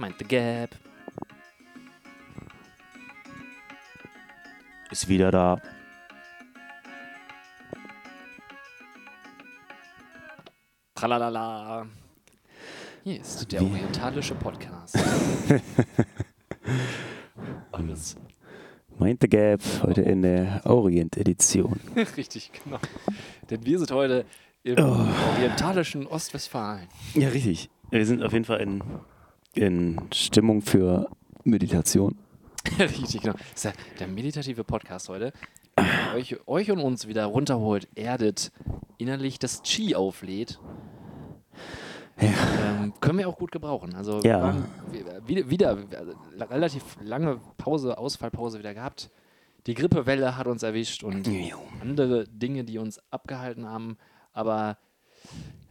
Mind the Gap. Ist wieder da. Tralalala. Hier ist der orientalische Podcast. Alles. Mind the Gap, heute in der Orient-Edition. Richtig, genau. Denn wir sind heute im Oh. orientalischen Ostwestfalen. Ja, richtig. Wir sind auf jeden Fall in, in Stimmung für Meditation. Richtig, genau. Das ist der, der meditative Podcast heute. Euch, euch und uns wieder runterholt, erdet, innerlich das Chi auflädt. Ähm, können wir auch gut gebrauchen. Also Ja. wieder, wieder also, la- relativ lange Pause, Ausfallpause wieder gehabt. Die Grippewelle hat uns erwischt und andere Dinge, die uns abgehalten haben. Aber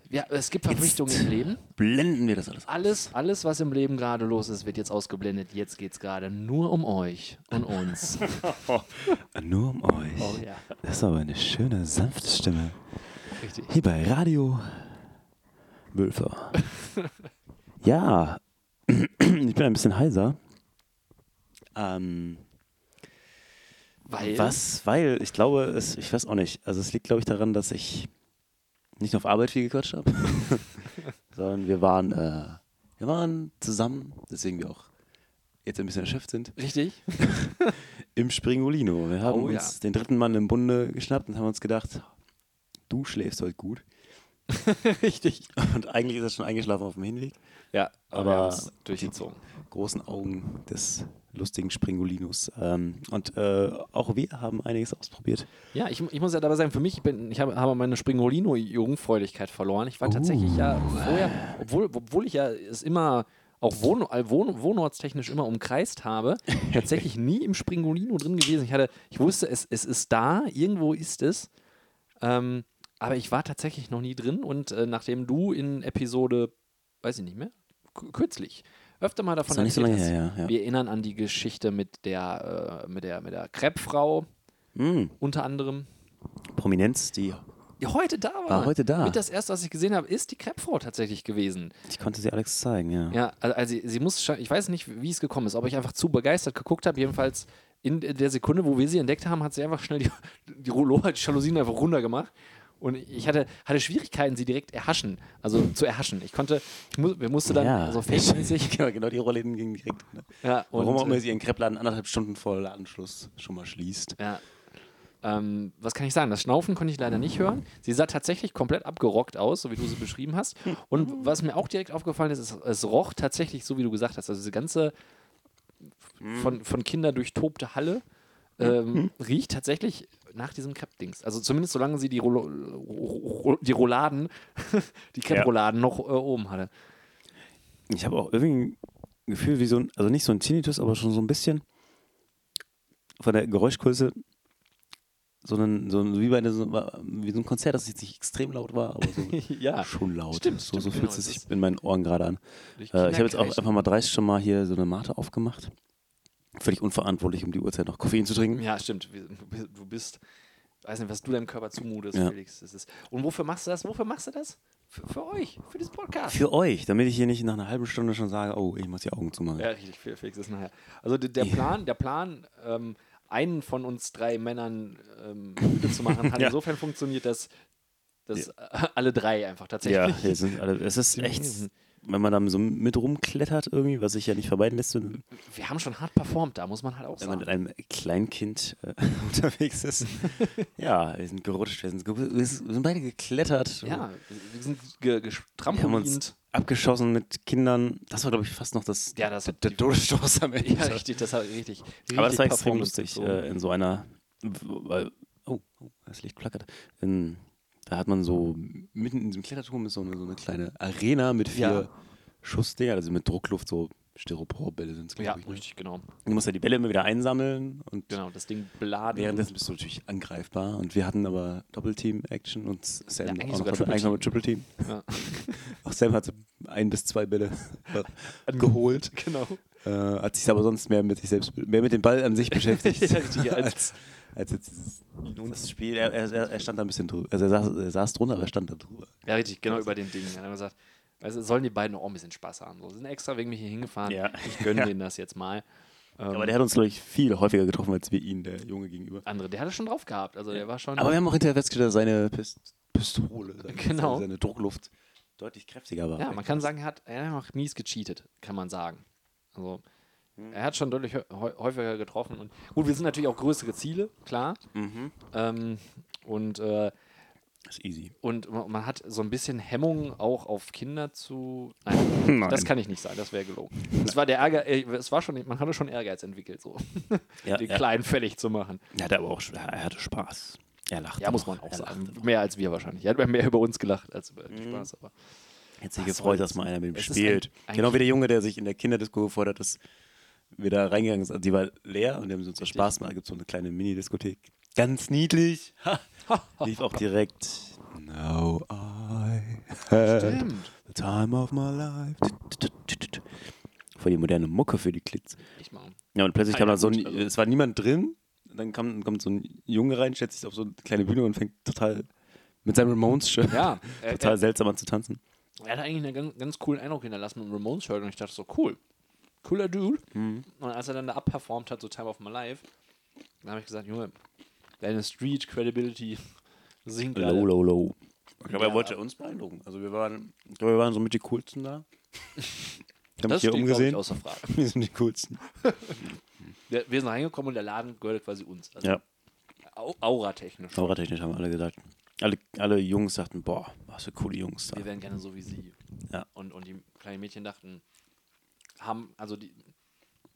ja, es gibt Verpflichtungen im Leben. Blenden wir das alles ab. Alles, alles, was im Leben gerade los ist, wird jetzt ausgeblendet. Jetzt geht es gerade nur um euch und uns. Nur um euch. Oh ja, Das ist aber eine schöne, sanfte Stimme. richtig. Hier bei Radio Wölfer. ja, ich bin ein bisschen heiser. Ähm, Weil, was? Weil ich glaube, es, ich weiß auch nicht. Also es liegt, glaube ich, daran, dass ich nicht nur auf Arbeit viel gequatscht habe, sondern wir waren, äh, wir waren zusammen, deswegen wir auch jetzt ein bisschen erschöpft sind, Richtig? im Springolino. Wir haben Oh, ja. uns den dritten Mann im Bunde geschnappt und haben uns gedacht, du schläfst heute gut. Richtig. Und eigentlich ist er schon eingeschlafen auf dem Hinweg. Ja, Aber haben's durchgezogen. Großen Augen des lustigen Springolinos. Ähm, und äh, auch wir haben einiges ausprobiert. Ja, ich, ich muss ja dabei sagen, für mich, ich, bin, ich habe, habe meine Springolino-Jungfräulichkeit verloren. Ich war tatsächlich ja vorher, obwohl, obwohl ich ja es immer auch wohn, wohn, wohnortstechnisch immer umkreist habe, tatsächlich nie im Springolino drin gewesen. Ich, hatte, ich wusste, es, es ist da, irgendwo ist es. Ähm, aber ich war tatsächlich noch nie drin und äh, nachdem du in Episode, weiß ich nicht mehr, kürzlich, öfter mal davon noch nicht so lange erzählt her, ja. ja. wir erinnern an die Geschichte mit der, äh, mit der, mit der Kreppfrau Mm, unter anderem, Prominenz, die die heute da war. War heute da. Mit das erste, was ich gesehen habe, ist die Kreppfrau tatsächlich gewesen. ich konnte sie Alex zeigen, ja. Ja, also, also sie, sie muss, ich weiß nicht, wie es gekommen ist, ob ich einfach zu begeistert geguckt habe. Jedenfalls in der Sekunde, wo wir sie entdeckt haben, hat sie einfach schnell die, die die Jalousien einfach runtergemacht. Und ich hatte, hatte Schwierigkeiten, sie direkt erhaschen, also zu erhaschen. Ich konnte, ich mu wir musste dann ja. so fake-mäßig. genau, genau, die Rollläden gingen direkt. Ne? ja, Warum auch immer äh, sie ihren Kreppladen anderthalb Stunden vor Ladenschluss schon mal schließt. Ja. Ähm, was kann ich sagen? Das Schnaufen konnte ich leider nicht hören. Sie sah tatsächlich komplett abgerockt aus, so wie du sie beschrieben hast. Und was mir auch direkt aufgefallen ist, ist, es roch tatsächlich so, wie du gesagt hast. Also diese ganze von, von Kindern durchtobte Halle ähm, riecht tatsächlich nach diesem Crepe-Dings. Also zumindest solange sie die, Rollo, Ro- die Rouladen, die Crepe-Rouladen noch äh, oben hatte. Ich habe auch irgendwie ein Gefühl, wie so ein, also nicht so ein Tinnitus, aber schon so ein bisschen von der Geräuschkulisse, so ein, so ein, wie, bei einer, so, wie so ein Konzert, das jetzt nicht extrem laut war, aber so ja, schon laut. Stimmt, so so stimmt, fühlt genau, es sich in meinen Ohren gerade an. Äh, ich habe jetzt auch einfach mal dreist schon mal hier so eine Mate aufgemacht. Völlig unverantwortlich, um die Uhrzeit noch Koffein zu trinken. Ja, stimmt. Du bist- weiß nicht, was du deinem Körper zumutest, Ja. Felix. Und wofür machst du das? Wofür machst du das? Für, für euch, für diesen Podcast. Für euch, damit ich hier nicht nach einer halben Stunde schon sage, oh, ich muss die Augen zumachen. ja, richtig, Fe- Felix ist nachher. Also der, Ja. Plan, der Plan, ähm, einen von uns drei Männern ähm, müde zu machen, hat Ja. insofern funktioniert, dass, dass äh, alle drei einfach Ja, tatsächlich. alle, es ist echt, Mhm. Wenn man da so mit rumklettert irgendwie, was sich ja nicht vermeiden lässt, wenn Wir haben schon hart performt, da muss man halt auch wenn man sagen. mit einem Kleinkind äh, unterwegs ist. ja, wir sind gerutscht, wir sind, wir sind beide geklettert. Ja, wir sind ge Wir haben uns abgeschossen mit Kindern. Das war, glaube ich, fast noch das, Ja, das der, Todesstoß am Ende. Ja, richtig, das hat richtig. richtig Aber das war extrem lustig gezogen. äh, in so einer, weil, oh, oh, das Licht flackert. In, da hat man so mitten in diesem Kletterturm ist so eine, so eine kleine Arena mit vier Ja. Schussdinger, also mit Druckluft, so Styroporbälle sind es, Ja, glaube ich. ne? richtig, genau. Du musst ja die Bälle immer wieder einsammeln und Genau, das Ding beladen. währenddessen bist du natürlich angreifbar. Und wir hatten aber Doppelteam-Action und Sam Ja, eigentlich auch noch Triple- mit Triple Team. Ja. Auch Sam hatte ein bis zwei Bälle geholt. Genau. Äh, hat sich aber sonst mehr mit sich selbst, mehr mit dem Ball an sich beschäftigt. Ja, als- als, als jetzt dieses das Spiel. Er, er, er stand da ein bisschen drüber. Also er saß, er saß drunter, aber er stand da drüber. Ja, richtig, genau über den Ding. Er hat gesagt, Also sollen die beiden auch ein bisschen Spaß haben. So, sind extra wegen mich hier hingefahren. Ja. Ich gönne Ja. denen das jetzt mal. Ähm, Aber der hat uns, glaube ich, viel häufiger getroffen als wir ihn, der Junge gegenüber. andere, der hatte schon drauf gehabt. Also der war schon. Aber wir haben auch hinterher festgestellt, dass seine Pist Pistole, seine, Genau. seine Druckluft deutlich kräftiger war. ja, man kann sagen, er hat, er hat auch mies gecheatet, kann man sagen. Also Hm. er hat schon deutlich hä- häu- häufiger getroffen. Und gut, wir sind natürlich auch größere Ziele, klar. Mhm. Ähm, und äh, ist easy. Und ma- man hat so ein bisschen Hemmung auch auf Kinder zu. Nein, Nein. das kann ich nicht sagen, das wäre gelogen. Es war der Ärger, äh, es war schon, man hatte schon Ehrgeiz entwickelt, so Ja, die ja. Kleinen fällig zu machen. Er hatte aber auch, er hatte Spaß. Er lachte. Ja, muss man auch sagen. Mehr als wir wahrscheinlich. Er hat mehr über uns gelacht als über den Mhm. Spaß. Aber Hätte sich gefreut, dass mal einer mit ihm spielt. ein- ein genau wie der Junge, der sich in der Kinderdisco gefreut hat, dass wir da reingegangen sind. Also die war leer und die haben so Richtig. Spaß gemacht. Da gibt es so eine kleine Mini-Diskothek. Ganz niedlich. Lief auch direkt. Now I had Stimmt. the time of my life. Voll die moderne Mucke für die Kids. Ich mal. Ja, und plötzlich Ah, kam ja, da so ein, also- es war niemand drin. Dann kam, kommt so ein Junge rein, stellt sich auf so eine kleine Bühne und fängt total mit seinem Ramones-Shirt Ja, er, total er, seltsam an zu tanzen. Er hat eigentlich einen ganz, ganz coolen Eindruck hinterlassen mit dem Ramones-Shirt und ich dachte so, cool. Cooler Dude. Mhm. Und als er dann da abperformt hat, so Time of My Life, dann habe ich gesagt, Junge, deine Street Credibility sinkt Low, gerade. low, low. Ich glaube, Ja, er wollte uns beeindrucken. Also wir waren, ich glaube, wir waren so mit die coolsten da. Ich habe Das mich hier umgesehen. außer Frage. Wir sind die coolsten. Wir, wir sind reingekommen und der Laden gehört quasi uns. Also Ja, au auratechnisch. zaubertechnisch haben alle gesagt. Alle, alle Jungs sagten, boah, was für coole Jungs da. Wir wären gerne so wie sie. Ja. Und, und die kleinen Mädchen dachten, haben, also die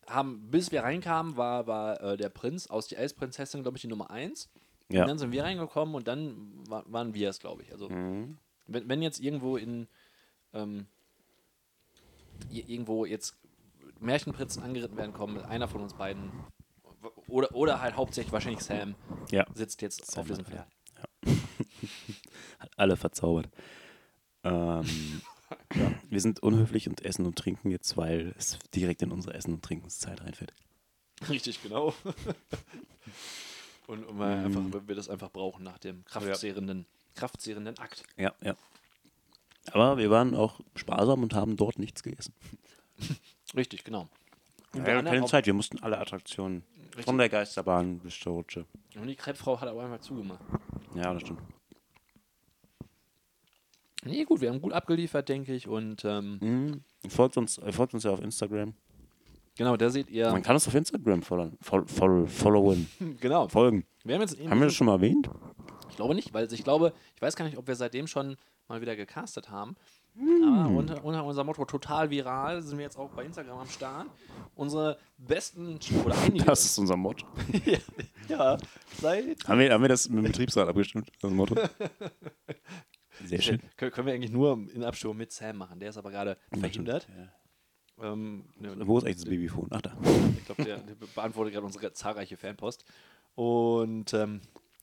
haben, bis wir reinkamen, war, war äh, der Prinz aus die Eisprinzessin, glaube ich, die Nummer eins. Ja. Und dann sind wir reingekommen und dann wa waren wir es, glaube ich. Also Mhm. wenn, wenn jetzt irgendwo in ähm, irgendwo jetzt Märchenprinzen angeritten werden kommen, einer von uns beiden oder, oder halt hauptsächlich wahrscheinlich Sam Ja, sitzt jetzt Sam auf diesem Pferd. Hat alle verzaubert. Ähm, Wir sind unhöflich und essen und trinken jetzt, weil es direkt in unsere Essen- und Trinkenszeit reinfällt. Richtig, genau. und und weil, einfach, weil wir das einfach brauchen nach dem kraftzehrenden, kraftzehrenden Akt. Ja, ja. Aber wir waren auch sparsam und haben dort nichts gegessen. Richtig, genau. Und, Wir der hatten andere keine Zeit, wir mussten alle Attraktionen. Richtig. Von der Geisterbahn bis zur Rutsche. und die Kreppfrau hat aber einmal zugemacht. Ja, das stimmt. Nee, gut, wir haben gut abgeliefert, denke ich. Und ähm, Mhm. Folgt, uns, äh, folgt uns ja auf Instagram. genau, da seht ihr. Man kann uns auf Instagram followen. Fol fol followen. Genau. Folgen. Wir haben jetzt Haben wir das schon mal erwähnt? Ich glaube nicht, weil ich glaube, ich weiß gar nicht, ob wir seitdem schon mal wieder gecastet haben. Hm. Aber unter, unter unserem Motto total viral sind wir jetzt auch bei Instagram am Start. Unsere besten oder einige. Das ist unser Motto. ja, seit. Haben wir, haben wir das mit dem Betriebsrat abgestimmt? Das Motto? Sehr schön. Können, wir eigentlich nur in Abstimmung mit Sam machen. Der ist aber gerade verhindert. Ähm, ne, Wo ist eigentlich das Babyphone? Ach da. Ich glaube, der, der beantwortet gerade unsere zahlreiche Fanpost. Und ähm,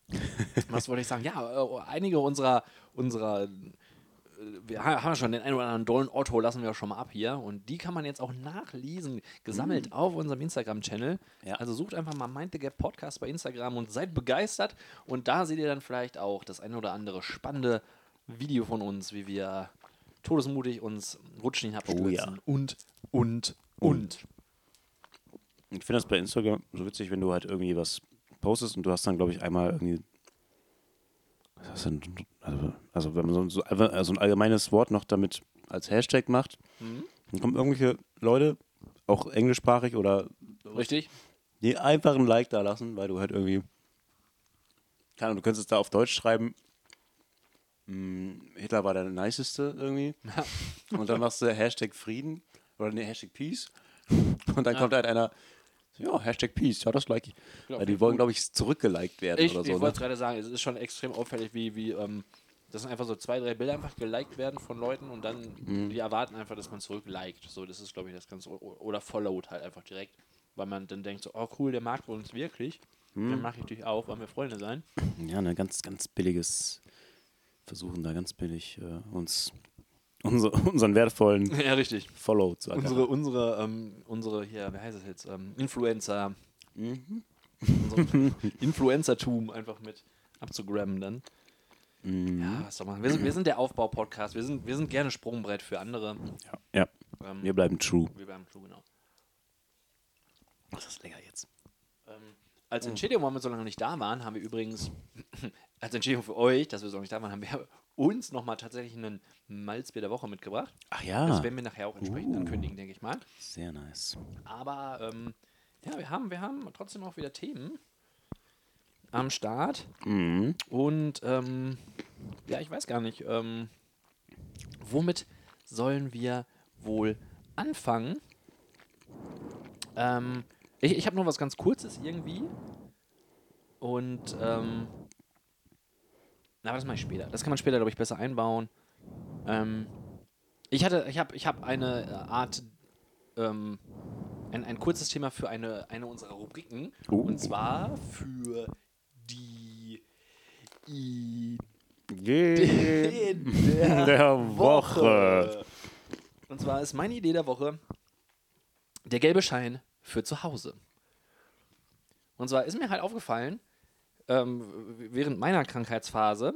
was wollte ich sagen? Ja, äh, einige unserer, unserer äh, wir ha- haben ja schon den einen oder anderen dollen Otto, lassen wir schon mal ab hier. Und die kann man jetzt auch nachlesen, gesammelt auf unserem Instagram-Channel. Ja. Also sucht einfach mal Mind the Gap Podcast bei Instagram und seid begeistert. Und da seht ihr dann vielleicht auch das eine oder andere spannende Video von uns, wie wir todesmutig uns rutschen hinabstürzen. Oh ja. Und, und, und. Ich finde das bei Instagram so witzig, wenn du halt irgendwie was postest und du hast dann, glaube ich, einmal irgendwie. Was ist denn, also, also, wenn man so, also ein allgemeines Wort noch damit als Hashtag macht, Mhm. dann kommen irgendwelche Leute, auch englischsprachig oder Richtig? die einfach ein Like da lassen, weil du halt irgendwie. Keine Ahnung, du könntest da auf Deutsch schreiben, Hitler war der niceste irgendwie. und dann machst du Hashtag Frieden oder nee, Hashtag Peace. Und dann kommt halt einer, ja, Hashtag Peace, ja, das like ich. Ja, Weil die wollen, glaube ich, zurückgeliked werden Ich, oder ich so. wollte Ne? gerade sagen, es ist schon extrem auffällig, wie, wie ähm, das sind einfach so zwei, drei Bilder einfach geliked werden von Leuten und dann Mhm. die erwarten einfach, dass man zurückliked. So, das ist, glaube ich, das Ganze. Oder followed halt einfach direkt. Weil man dann denkt so, oh cool, der mag uns wirklich. Mhm. Den mache ich natürlich auch, wollen wir Freunde sein. Ja, ne, ganz, ganz billiges Versuchen da ganz billig äh, uns unser, unseren wertvollen ja, richtig. Follow zu erkennen. Unsere, unsere, ähm, unsere, hier, wie heißt es jetzt? Ähm, Influencer, Mhm. Influencertum einfach mit abzugrammen dann. Ja, was soll man? Wir sind, wir sind der Aufbau-Podcast. Wir sind, wir sind gerne Sprungbrett für andere. Ja, Ähm, wir bleiben true. wir bleiben true, genau. Das ist lecker jetzt. Ähm, als Entschädigung, warum wir so lange nicht da waren, haben wir übrigens, als Entschädigung für euch, dass wir so lange nicht da waren, haben wir uns nochmal tatsächlich einen Malzbier der Woche mitgebracht. Ach ja, Das werden wir nachher auch entsprechend Uh. ankündigen, denke ich mal. sehr nice. Aber ähm, ja, wir haben, wir haben trotzdem auch wieder Themen am Start. Mhm. Und ähm, ja, ich weiß gar nicht, ähm, womit sollen wir wohl anfangen? Ähm, ich ich habe noch was ganz Kurzes irgendwie. Und ähm, na, aber das mache ich später. Das kann man später, glaube ich, besser einbauen. Ähm, ich hatte, ich habe, ich habe eine äh, Art, ähm, ein, ein kurzes Thema für eine, eine unserer Rubriken. Uh. Und zwar für die Ideen Der, der Woche. Woche. Und zwar ist meine Idee der Woche der gelbe Schein für zu Hause. Und zwar ist mir halt aufgefallen, ähm, während meiner Krankheitsphase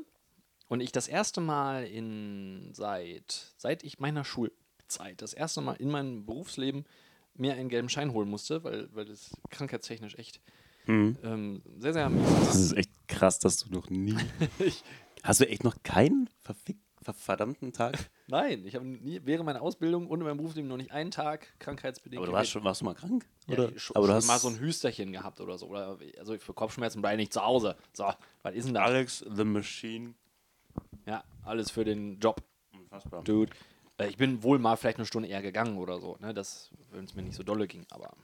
und ich das erste Mal in seit, seit ich meiner Schulzeit, das erste Mal in meinem Berufsleben mir einen gelben Schein holen musste, weil, weil das krankheitstechnisch echt Mhm. ähm, sehr, sehr mies Das ist echt krass, dass du noch nie. Ich- Hast du echt noch keinen verfick, ver verdammten Tag? Nein, ich habe nie während meiner Ausbildung und in meinem Berufsleben noch nicht einen Tag krankheitsbedingt. Aber du warst, schon, warst du mal krank? Ja, Oder? ich- schon, Aber du schon hast mal so ein Hüsterchen gehabt oder so. Oder, also für Kopfschmerzen bleibe ich nicht zu Hause. So, was ist denn das? Alex the Machine. Ja, alles für den Job, Unfassbar. Dude. Äh, ich bin wohl mal vielleicht eine Stunde eher gegangen oder so, ne? Das, wenn es mir nicht so dolle ging, aber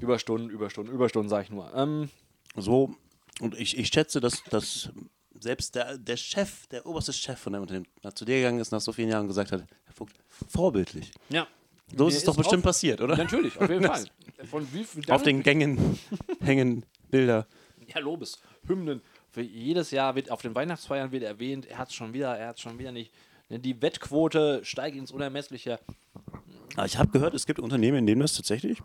Überstunden, Überstunden, Überstunden, sage ich nur. Ähm, So, und ich, ich schätze, dass, dass selbst der, der Chef, der oberste Chef von dem Unternehmen, zu dir gegangen ist nach so vielen Jahren und gesagt hat, Herr Vogt, vorbildlich. ja. So ist es doch bestimmt passiert, oder? Natürlich, auf jeden Fall. Von wie viel Auf den Gängen hängen Bilder. Ja, Lobes, Hymnen. Für jedes Jahr wird auf den Weihnachtsfeiern wird erwähnt, er hat es schon wieder, er hat es schon wieder nicht. Ne, Die Wettquote steigt ins Unermessliche. Aber ich habe gehört, es gibt Unternehmen, in denen das tatsächlich.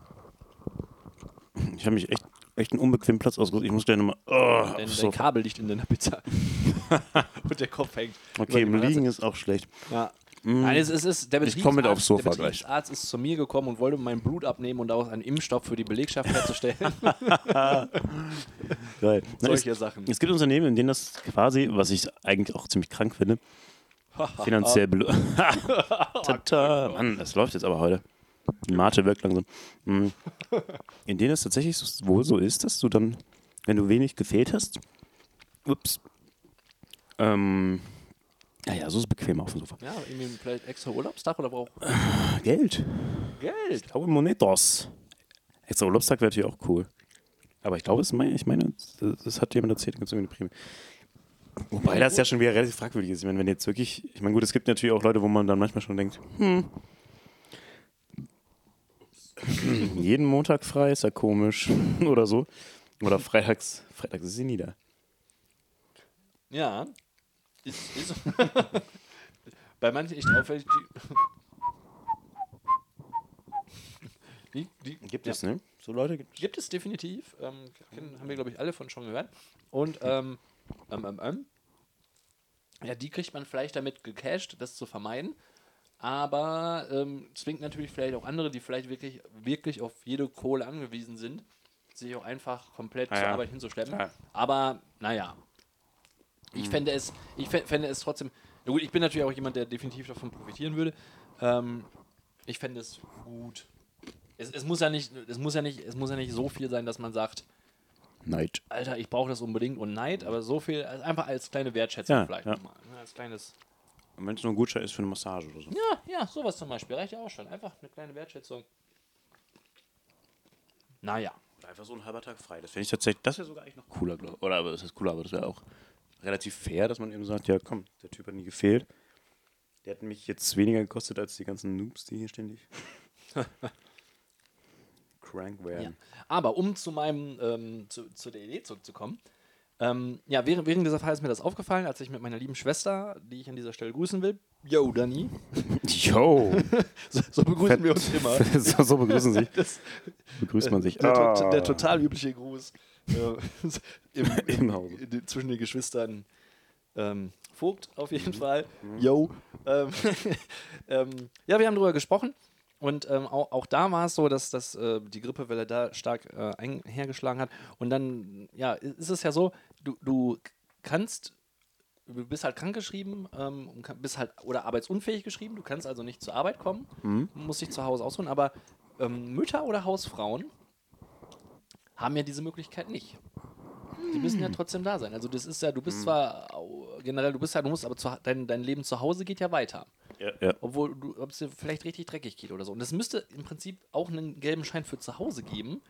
Ich habe mich echt, echt einen unbequemen Platz ausgesucht. Ich muss gleich nochmal. Oh, Denn so. dein Kabel liegt in deiner Pizza. Und der Kopf hängt. Okay, im. Liegen ist auch schlecht. Ja. Nein, es, es ist der Ich komm mit aufs Sofa der gleich. Betriebsarzt ist zu mir gekommen und wollte mein Blut abnehmen und daraus einen Impfstoff für die Belegschaft herzustellen. Geil. Solche es, Sachen. es gibt Unternehmen, in denen das quasi, was ich eigentlich auch ziemlich krank finde, finanziell belohnt. Tata. Mann, das läuft jetzt aber heute. Mate wirkt langsam. Mm. In denen es tatsächlich wohl so ist, dass du dann, wenn du wenig gefehlt hast, ups, ähm, naja, so ist es bequemer auf dem Sofa. Ja, irgendwie vielleicht extra Urlaubstag oder braucht Geld. Geld. Ich glaube, Monetos. Extra Urlaubstag wäre natürlich auch cool. Aber ich glaube, es mein, ich meine, das, hat jemand erzählt, gibt es irgendwie eine Prämie. Wobei das ja schon wieder relativ fragwürdig ist. Ich meine, wenn jetzt wirklich, ich meine, gut, es gibt natürlich auch Leute, wo man dann manchmal schon denkt, hm, jeden Montag frei ist ja komisch oder so. Oder freitags, freitags ist sie nie da. Ja. Ist, ist Bei manchen echt auffällig. Die, die, die, Gibt ja. es, ne? So Leute gibt es. Gibt es definitiv. Ähm, kennen, haben wir, glaube ich, alle von schon gehört. Und ähm, ähm, ähm, ähm, ja, die kriegt man vielleicht damit gecached, das zu vermeiden. Aber ähm, zwingt natürlich vielleicht auch andere, die vielleicht wirklich, wirklich auf jede Kohle angewiesen sind, sich auch einfach komplett Ah zur ja. Arbeit hinzuschleppen. Klar. Aber naja, ich Hm. fände es, ich fä- fände es trotzdem, na gut, ich bin natürlich auch jemand, der definitiv davon profitieren würde. Ähm, ich fände es gut. Es, es muss ja nicht, es muss ja nicht, es muss ja nicht so viel sein, dass man sagt, Neid. Alter, ich brauche das unbedingt und Neid, aber so viel, also einfach als kleine Wertschätzung Ja, vielleicht ja. nochmal. Ne, als kleines, Und wenn es nur ein Gutschein ist für eine Massage oder so. ja, ja, sowas zum Beispiel, reicht ja auch schon. Einfach eine kleine Wertschätzung. Naja. Einfach so ein halber Tag frei. Das finde ich tatsächlich, das wäre sogar eigentlich noch cooler, glaube ich. Oder aber das ist cooler, aber das wäre auch relativ fair, dass man eben sagt, ja komm, der Typ hat nie gefehlt. Der hat mich jetzt weniger gekostet als die ganzen Noobs, die hier ständig crank Ja. werden. Aber um zu meinem, ähm, zu, zu der Idee zurückzukommen, ähm, ja, während, während dieser Fall ist mir das aufgefallen, als ich mit meiner lieben Schwester, die ich an dieser Stelle grüßen will, yo, Dani, Yo! so, so begrüßen wir uns immer. so, so begrüßen sich. Das, Begrüßt man sich. der, Ah. der total übliche Gruß äh, im, Im Hause. in- zwischen den Geschwistern. ähm, Vogt auf jeden Fall. Yo. Ähm, ähm, ja, wir haben drüber gesprochen. Und ähm, auch, auch da war es so, dass, dass äh, die Grippewelle da stark äh, einhergeschlagen hat. Und dann, ja, ist es ja so, du, du kannst, du bist halt krankgeschrieben, ähm, bist halt oder arbeitsunfähig geschrieben, du kannst also nicht zur Arbeit kommen, musst dich zu Hause ausruhen, aber ähm, Mütter oder Hausfrauen haben ja diese Möglichkeit nicht. Die müssen ja trotzdem da sein. Also das ist ja, du bist zwar au- generell, du bist ja, du musst aber zu, dein, dein Leben zu Hause geht ja weiter. Ja, ja. Obwohl du, ob es dir vielleicht richtig dreckig geht oder so. Und es müsste im Prinzip auch einen gelben Schein für zu Hause geben,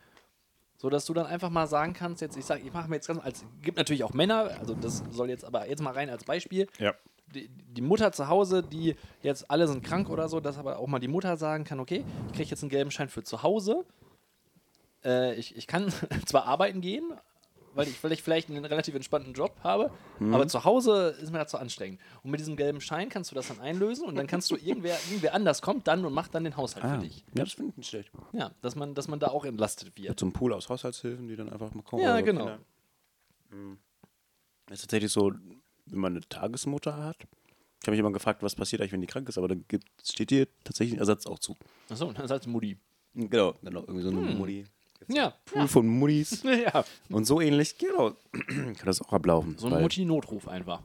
sodass du dann einfach mal sagen kannst, jetzt, ich sage, ich mache mir jetzt ganz, als, gibt natürlich auch Männer, also das soll jetzt aber jetzt mal rein als Beispiel. Ja. Die, die Mutter zu Hause, die jetzt alle sind krank oder so, dass aber auch mal die Mutter sagen kann, okay, ich kriege jetzt einen gelben Schein für zu Hause. Äh, ich, ich kann zwar arbeiten gehen, weil ich vielleicht, vielleicht einen relativ entspannten Job habe, aber zu Hause ist mir das zu anstrengend. Und mit diesem gelben Schein kannst du das dann einlösen und dann kannst du irgendwer, irgendwer anders kommt dann und macht dann den Haushalt Ah, für dich. ja, das finde ich nicht schlecht. Ja, dass man, dass man da auch entlastet wird. Mit so einem Pool aus Haushaltshilfen, die dann einfach mal kommen. Ja, oder so genau. Kinder. Mhm. Das ist tatsächlich so, wenn man eine Tagesmutter hat. Ich habe mich immer gefragt, was passiert eigentlich, wenn die krank ist, aber dann gibt, steht dir tatsächlich ein Ersatz auch zu. Achso, ist als Mutti. Genau, genau, irgendwie so eine Mutti. Ja, Pool von Muttis. ja. Und so ähnlich, genau, kann das auch ablaufen. So ein Mutti-Notruf einfach.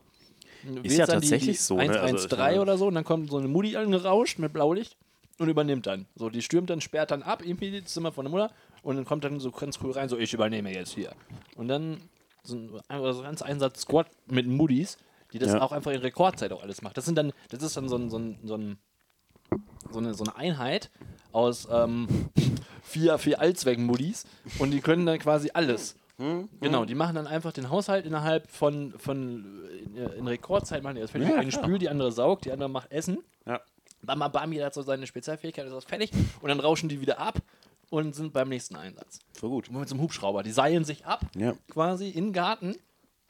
Ist ja tatsächlich so, ne? Also, 113 ich- oder so und dann kommt so eine Mutti angerauscht mit Blaulicht und übernimmt dann. So, die stürmt dann, sperrt dann ab, irgendwie das Zimmer von der Mutter und dann kommt dann so ganz cool rein, so ich übernehme jetzt hier. Und dann so ein, so ein ganz Einsatz-Squad mit Muttis, die das Ja. auch einfach in Rekordzeit auch alles macht. Das sind dann, das ist dann so ein, so ein, so ein so eine, so eine Einheit aus ähm, vier, vier Allzweck-Muddis und die können dann quasi alles. Genau, die machen dann einfach den Haushalt innerhalb von, von äh, in Rekordzeit machen die das fertig. Ja, eine spült, die andere saugt, die andere macht Essen. Ja. Bam, bam, bam, jeder hat so seine Spezialfähigkeit, ist das fertig und dann rauschen die wieder ab und sind beim nächsten Einsatz. Voll gut. Und mit so einem Hubschrauber, die seilen sich ab Ja. quasi in den Garten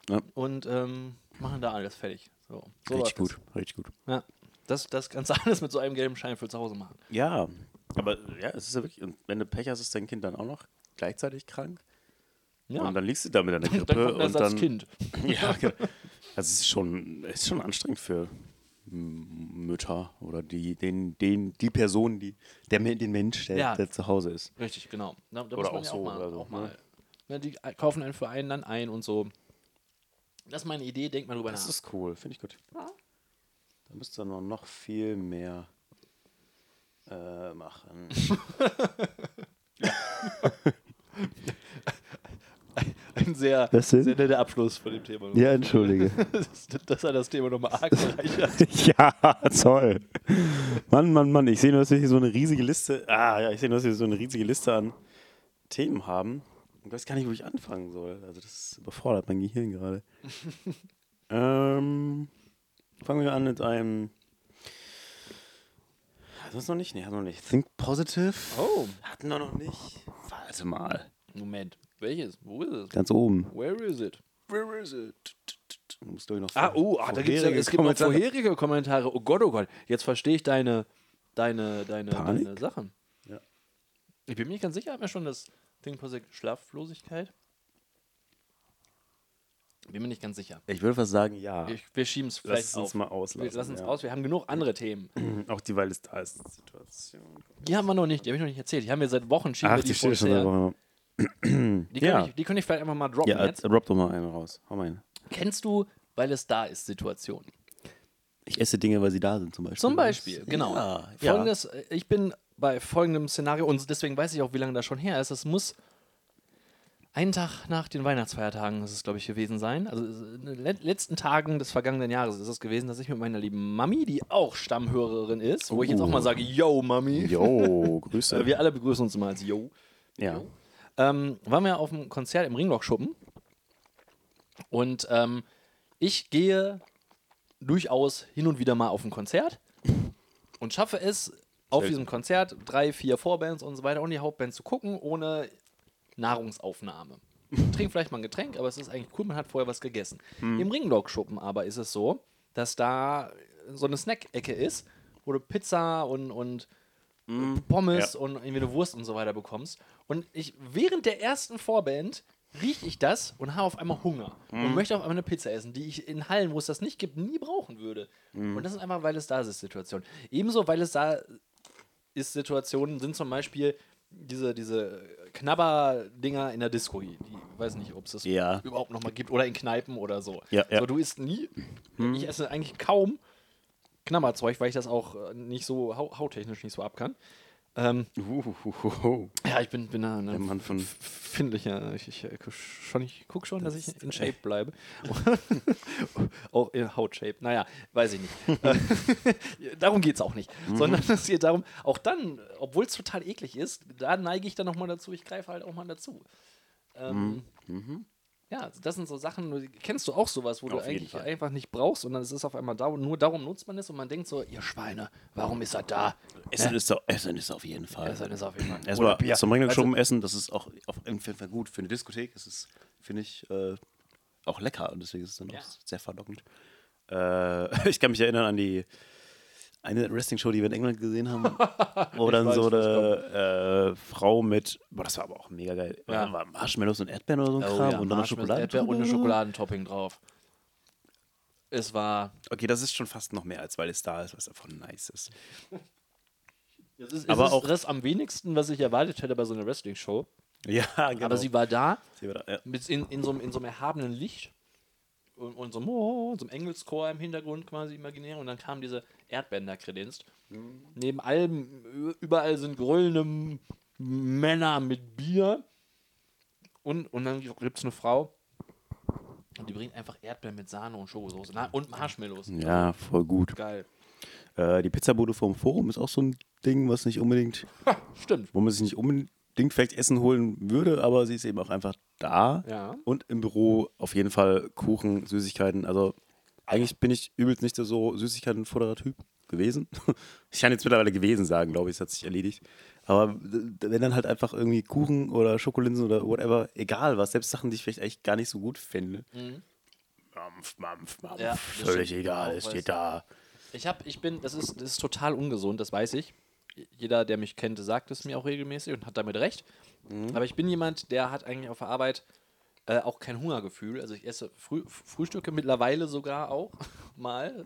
Ja. und ähm, machen da alles fertig. So, so Richtig läuft das. gut, richtig gut. Ja, das, das kannst du alles mit so einem gelben Schein für zu Hause machen. Ja, aber ja, es ist ja wirklich, und wenn du Pech hast, ist dein Kind dann auch noch gleichzeitig krank. Ja, Und dann liegst du da mit deiner Grippe. dann kommt und dann, Ersatzkind. Ja, genau. Also es ist schon, ist schon anstrengend für Mütter oder die, den, den, die Person, die, der, den Mensch, der, Ja. der zu Hause ist. Richtig, genau. Da, da Oder muss man auch ja so auch mal, oder so, auch ne? mal ne, die kaufen einen für einen dann ein und so. Das ist meine Idee, denkt mal drüber Das nach. ist cool, finde ich gut. Da müsst ihr noch, noch viel mehr äh, machen. Ein sehr, sehr netter Abschluss von dem Thema. ja, entschuldige. Das, das hat das Thema nochmal arg bereichert. ja, toll. Mann, Mann, Mann, ich sehe nur, dass wir hier so eine riesige Liste, ah ja, ich sehe nur, dass wir so eine riesige Liste an Themen haben. Ich weiß gar nicht, wo ich anfangen soll. Also das überfordert mein Gehirn gerade. ähm, fangen wir an mit einem. Hatten wir es noch nicht? Nee, hatten wir noch nicht. Think Positive. Oh, Hatten wir noch nicht. Warte mal. Moment. Welches? Wo ist es? Ganz oben. Where is it? Where is it? Du musst doch noch Ah, oh, ah, da gibt's ja, es gibt noch vorherige Kommentare. Oh Gott, oh Gott. Jetzt verstehe ich deine, deine, deine, Panik? deine Sachen. Ja. Ich bin mir nicht ganz sicher, haben wir schon das Ding Positive Schlaflosigkeit? Bin mir nicht ganz sicher. Ich würde fast sagen, ja. Ich, wir schieben es Lass vielleicht uns auf. mal Wir auslassen. lassen es ja. aus, wir haben genug andere Themen. Auch die, weil es da ist. Situation. Die haben wir noch nicht, die habe ich noch nicht erzählt. Die haben wir seit Wochen schieben wir Ach, die die steht schon uns seit. Wochen. Die, Ja. kann ich, die ich vielleicht einfach mal droppen Ja, jetzt. äh, drop doch mal einen raus. Hau mal einen. Kennst du, weil es da ist, Situationen? Ich esse Dinge, weil sie da sind, zum Beispiel. Zum Beispiel, genau. Ja, Folgendes, äh, ich bin bei folgendem Szenario und deswegen weiß ich auch, wie lange das schon her ist. Es muss einen Tag nach den Weihnachtsfeiertagen, ist es glaube ich gewesen sein. Also in den let- letzten Tagen des vergangenen Jahres ist es gewesen, dass ich mit meiner lieben Mami, die auch Stammhörerin ist, wo ich jetzt auch mal sage, yo Mami. Jo, Grüße. Wir alle begrüßen uns immer als yo. ja. ähm, waren wir auf dem Konzert im Ringlock-Schuppen. Und ähm, ich gehe durchaus hin und wieder mal auf ein Konzert und schaffe es, auf diesem Konzert drei, vier Vorbands und so weiter und die Hauptband zu gucken, ohne Nahrungsaufnahme. Trink vielleicht mal ein Getränk, aber es ist eigentlich cool, man hat vorher was gegessen. Im Ringlock-Schuppen aber ist es so, dass da so eine Snack-Ecke ist, wo du Pizza und, und Pommes Ja. und irgendwie eine Wurst und so weiter bekommst. Und ich während der ersten Vorband rieche ich das und habe auf einmal Hunger und möchte auf einmal eine Pizza essen, die ich in Hallen, wo es das nicht gibt, nie brauchen würde. Und das ist einfach, weil es da ist, Situation. Ebenso, weil es da ist, Situationen sind zum Beispiel diese, diese Knabber-Dinger in der Disco. Die, ich weiß nicht, ob es das Ja. überhaupt noch mal gibt oder in Kneipen oder so. Ja, ja. So, du isst nie, ich esse eigentlich kaum Knabberzeug, weil ich das auch äh, nicht so hau hautechnisch nicht so ab kann. Ähm, Uhuhuhu. ja, ich bin, bin da Der ein Mann von findlicher. Ich, ich, äh, schon, ich gucke schon, dass ich in Shape bleibe. auch in Hautshape. Naja, weiß ich nicht. Darum geht es auch nicht. Sondern es geht darum, auch dann, obwohl es total eklig ist, da neige ich dann nochmal dazu, ich greife halt auch mal dazu. Ähm, Ja, das sind so Sachen, kennst du auch sowas, wo du Auf jeden eigentlich Fall. einfach nicht brauchst und dann ist es auf einmal da und nur darum nutzt man es und man denkt so, ihr Schweine, warum ist er da? Essen, ist doch, Essen ist auf jeden Fall. Essen ist auf jeden Fall. Erstmal zum Ring Weißt du, geschoben essen, das ist auch auf jeden Fall gut für eine Diskothek. Das ist, finde ich, äh, auch lecker und deswegen ist es dann Ja. auch sehr verlockend. Äh, ich kann mich erinnern an die eine Wrestling-Show, die wir in England gesehen haben, wo dann weiß, so eine äh, Frau mit, boah, das war aber auch mega geil, Ja. war Marshmallows und Erdbeeren oder so ein Oh Kram ja, und dann noch Marshmallows, Schokolade. Erdbeer und eine. Schokoladentopping drauf. Es war. Okay, das ist schon fast noch mehr, als weil es da ist, was davon nice ist. Das ist, Aber ist auch- das am wenigsten, was ich erwartet hätte bei so einer Wrestling-Show. Ja, genau. Aber sie war da, Sie war da, ja. mit in, in, so, einem- in so einem erhabenen Licht und, und so, einem, oh, so einem Engelschor im Hintergrund quasi imaginär. Und dann kam diese Erdbeeren da kredenzt. Neben allem, überall sind grölende Männer mit Bier. Und, und dann gibt es eine Frau, und die bringt einfach Erdbeeren mit Sahne und Schokosoße. Na, und Marshmallows. Ja, voll gut. Geil. Äh, die Pizzabude vom Forum ist auch so ein Ding, was nicht unbedingt, Ha, stimmt. wo man sich nicht unbedingt vielleicht Essen holen würde, aber sie ist eben auch einfach da. Ja. Und im Büro auf jeden Fall Kuchen, Süßigkeiten. Also eigentlich bin ich übelst nicht so Süßigkeiten-Futterer-Typ gewesen. Ich kann jetzt mittlerweile gewesen sagen, glaube ich, es hat sich erledigt. Aber wenn dann halt einfach irgendwie Kuchen oder Schokolinsen oder whatever, egal was, selbst Sachen, die ich vielleicht eigentlich gar nicht so gut finde. Mampf, Mampf, Mampf, Ja, völlig egal, es steht da. Ich habe, ich bin, das ist, das ist total ungesund, das weiß ich. Jeder, der mich kennt, sagt es mir auch regelmäßig und hat damit recht. Aber ich bin jemand, der hat eigentlich auf der Arbeit äh, auch kein Hungergefühl. Also ich esse Früh, Frühstücke mittlerweile sogar auch mal.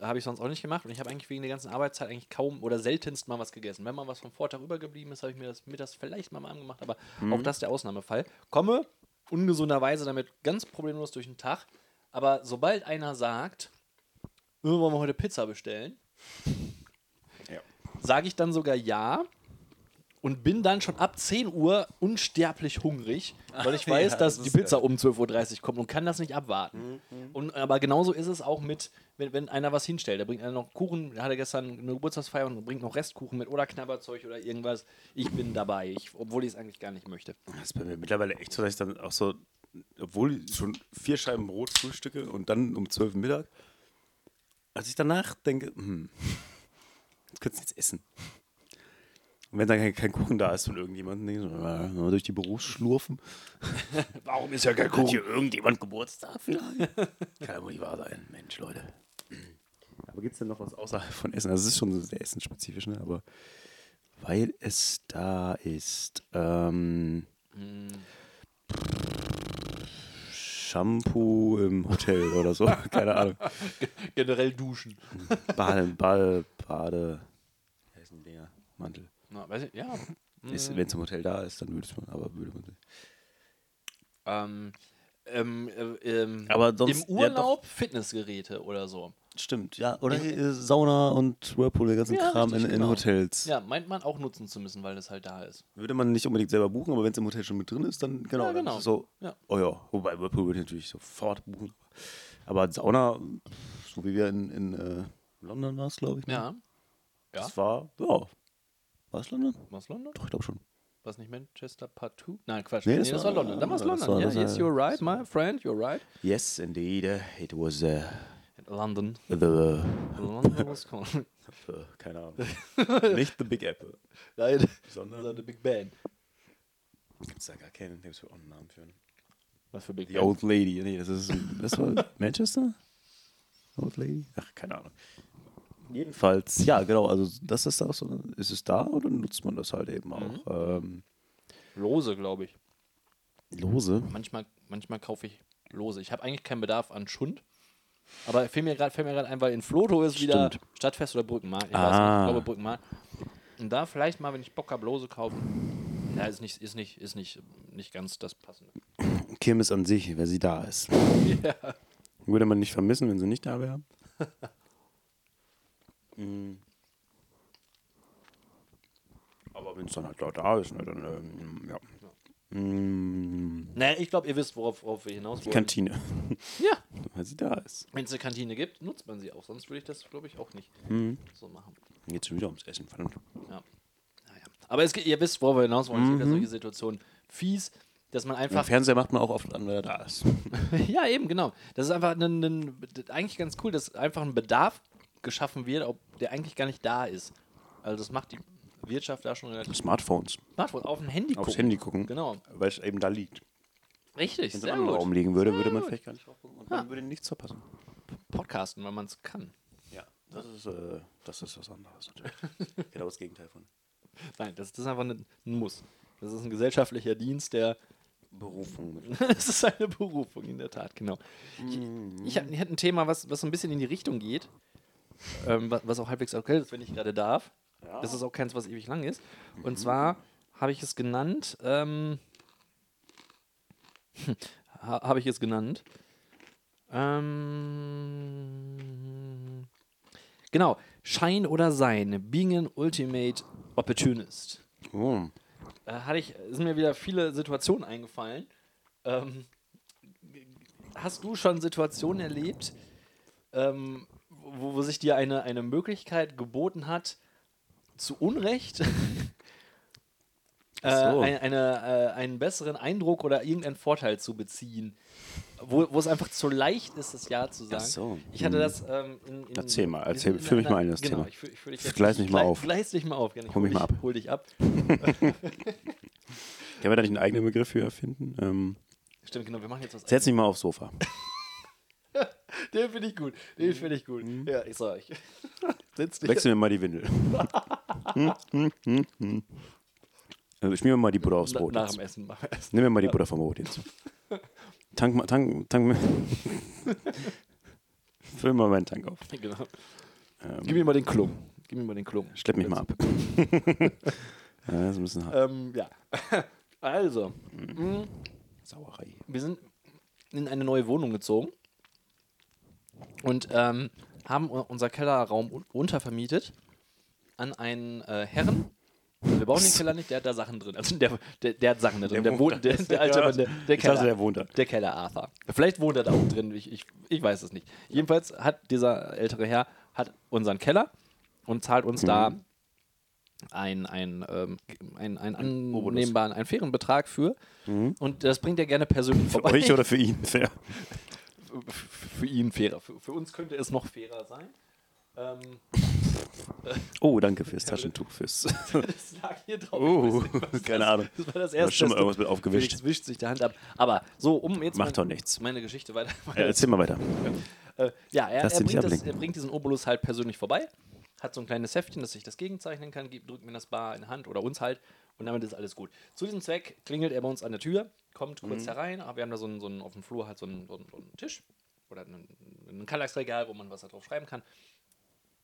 Habe ich sonst auch nicht gemacht. Und ich habe eigentlich wegen der ganzen Arbeitszeit eigentlich kaum oder seltenst mal was gegessen. Wenn mal was vom Vortag übergeblieben ist, habe ich mir das mittags vielleicht mal mal angemacht. Aber auch das ist der Ausnahmefall. Komme ungesunderweise damit ganz problemlos durch den Tag. Aber sobald einer sagt, "Äh, wollen wir heute Pizza bestellen. Sage ich dann sogar ja und bin dann schon ab 10 Uhr unsterblich hungrig, weil ich weiß, Ja, dass das die Pizza um 12.30 Uhr kommt und kann das nicht abwarten. Und, aber genauso ist es auch mit, wenn, wenn einer was hinstellt. Der bringt einer noch Kuchen, der hatte gestern eine Geburtstagsfeier und bringt noch Restkuchen mit oder Knabberzeug oder irgendwas. Ich bin dabei, ich, obwohl ich es eigentlich gar nicht möchte. Das ist bei mir mittlerweile echt so, dass ich dann auch so, obwohl ich schon vier Scheiben Brot frühstücke und dann um zwölf Mittag, als ich danach denke, hm, jetzt könntest du jetzt essen. Und wenn dann kein, kein Kuchen da ist von irgendjemandem, denke ich so, durch die Büros schlurfen. Warum ist ja kein Hat hier irgendjemand Geburtstag vielleicht? Kann wohl nicht wahr sein, Mensch, Leute. Aber gibt es denn noch was außerhalb von Essen? Also es ist schon sehr essensspezifisch, ne? aber weil es da ist, ähm, Shampoo im Hotel oder so, keine Ahnung. Generell duschen. Bade, Bade, Bade, wie heißen die Dinger? Mantel. Na, weiß ich, ja. Ist, Wenn es im Hotel da ist, dann würde es man, aber würde man nicht. Ähm, ähm, äh, ähm, Aber sonst- Im ja. Urlaub Fitnessgeräte oder so. Stimmt, ja. Oder äh, Sauna und Whirlpool, der ganze Ja, Kram richtig, in, in genau. Hotels. Ja, meint man auch nutzen zu müssen, weil das halt da ist. Würde man nicht unbedingt selber buchen, aber wenn es im Hotel schon mit drin ist, dann genau. Ja, dann genau. ist es so, Ja. oh ja, wobei Whirlpool würde ich natürlich sofort buchen. Aber Sauna, so wie wir in, in äh, London war es, glaube ich. ne? Ja. Ja. Das war, ja. War es London? Was London? Doch, ich glaube schon. War es nicht Manchester Part 2? Nein, Quatsch. Nee, Nee, das das, war- war London. Dann war es das London. war- das yes, war- you're right, my friend, you're right. Yes, indeed. It was uh, London. the, London was cool. the, keine Ahnung. nicht The Big Apple, Nein, sondern The Big Ben. gibt es da gar keinen, gibt es auch einen Namen für. Was für Big The Ben? Old Lady. Nee, das ist, das war Manchester? Old Lady? Ach, keine Ahnung. Jedenfalls, ja, genau, also das ist auch so, ist es da oder nutzt man das halt eben auch? Ähm, Lose, glaube ich. Lose? Manchmal, manchmal kaufe ich lose. Ich habe eigentlich keinen Bedarf an Schund. Aber fällt mir gerade ein, weil in Floto ist wieder Stimmt. Stadtfest oder Brückenmarkt. Ich weiß Ah. ich glaube Brückenmarkt. Und da vielleicht mal, wenn ich Bock habe, lose kaufen. Ja, ist nicht, ist nicht, ist nicht, nicht ganz das Passende. Kirmes an sich, wer sie da ist. ja. Würde man nicht vermissen, wenn sie nicht da wäre? Mm. Aber wenn es dann halt da ist, ne, dann, ähm, ja. Mm, Naja, ich glaube, ihr wisst, worauf, worauf wir hinaus wollen. Kantine, ja. weil sie da ist. Wenn es eine Kantine gibt, nutzt man sie auch. Sonst würde ich das, glaube ich, auch nicht Mhm. so machen. Geht schon wieder ums Essen, verdammt. Ja. Naja. Aber es, ihr wisst, worauf wir hinaus wollen. Es gibt ja Mhm. solche Situationen fies, dass man Den einfach. Fernseher macht man auch oft an, wenn er da ist. ja, eben, genau. Das ist einfach ein, ein, eigentlich ganz cool, dass einfach ein Bedarf geschaffen wird, ob der eigentlich gar nicht da ist. Also das macht die Wirtschaft da schon relativ Smartphones. Smartphone auf dem Handy Aufs gucken. Handy gucken. Genau. Weil es eben da liegt. Richtig, Wenn es sehr im anderen. Raum liegen würde, Sehr würde man gut. vielleicht gar nicht drauf gucken und man würde nichts verpassen. Podcasten, weil man es kann. Ja, das ist, äh, das ist was anderes natürlich. genau das Gegenteil von Nein, das, das ist einfach ein, ein Muss. Das ist ein gesellschaftlicher Dienst, der Berufung. das ist eine Berufung, in der Tat, genau. Ich, ich, hätte ein Thema, was, was so ein bisschen in die Richtung geht, ähm, wa- was auch halbwegs aktuell ist, wenn ich gerade darf. Das ist auch keins, was ewig lang ist. Und zwar habe ich es genannt, ähm, ha, habe ich es genannt, ähm, genau, Schein oder Sein, Being an Ultimate Opportunist Oh. äh, hatte ich, sind mir wieder viele Situationen eingefallen. Ähm, hast du schon Situationen erlebt, ähm, wo, wo sich dir eine, eine Möglichkeit geboten hat, zu Unrecht äh, so. ein, eine, äh, einen besseren Eindruck oder irgendeinen Vorteil zu beziehen? Wo, wo es einfach zu leicht ist, das Ja zu sagen. Ach so. Ich hatte Hm. das ähm, in, in, Erzähl mal, erzähl- führ mich mal ein in das genau, Thema. Ich, führ, ich führ dich jetzt, mich mal auf. Gleis dich mal auf. Gerne. Ich Hol mich dich, mal ab. Hol dich ab. Können wir da nicht einen eigenen Begriff für erfinden? Ähm, Stimmt, genau. Wir machen jetzt was setz mich mal aufs Sofa. Den finde ich gut. Den finde ich gut. Ja, ich sag euch. Wechseln wir mal die Windel. hm, hm, hm, hm. Äh, Schmier mir mal die Butter aufs Brot. nach Jetzt. dem Essen. Nach dem Essen. Nimm mir mal die Butter vom Brot jetzt. Tank mal, tank, tank. Füll mal meinen Tank auf. Genau. Ähm, Gib mir mal den Klung. Gib mir mal den Klung. schlepp mich mal ab. ja, das ist ein bisschen hart. Ähm, ja. Also, mh, Sauerei. wir sind in eine neue Wohnung gezogen und ähm, haben unser Kellerraum un untervermietet an einen äh, Herren. Wir bauen den Keller nicht, der hat da Sachen drin. Also der, der, der hat Sachen da drin. Der, Der wohnt, der, der alte Mann, der, der ich dachte, Keller. der wohnt da. Der Keller Arthur. Vielleicht wohnt er da auch drin, ich, ich, ich weiß es nicht. Jedenfalls hat dieser ältere Herr hat unseren Keller und zahlt uns da Mhm. ein, ähm, ein, ein annehmbaren, einen fairen Betrag für. Und das bringt er gerne persönlich Mhm. Für vorbei. euch oder für ihn? Fair. Für ihn fairer. Für, für uns könnte es noch fairer sein. Ähm, Oh, danke fürs Taschentuch. Fürs das lag hier drauf. Oh, nicht, keine das- Ahnung. Das war das Da erste. ist schon mal irgendwas mit aufgewischt. Felix wischt sich die Hand ab. Aber so, um jetzt Macht mein- doch nichts. meine Geschichte weiter. Ja, erzähl mal weiter. Äh, ja, er, er, bringt das, er bringt diesen Obolus halt persönlich vorbei, hat so ein kleines Heftchen, dass ich das gegenzeichnen kann, gibt, drückt mir das Bar in die Hand oder uns halt und damit ist alles gut. Zu diesem Zweck klingelt er bei uns an der Tür, kommt kurz Mhm. herein, aber wir haben da so einen, so einen auf dem Flur halt so einen, so einen, so einen Tisch oder ein, ein Kallaxregal, wo man was da drauf schreiben kann.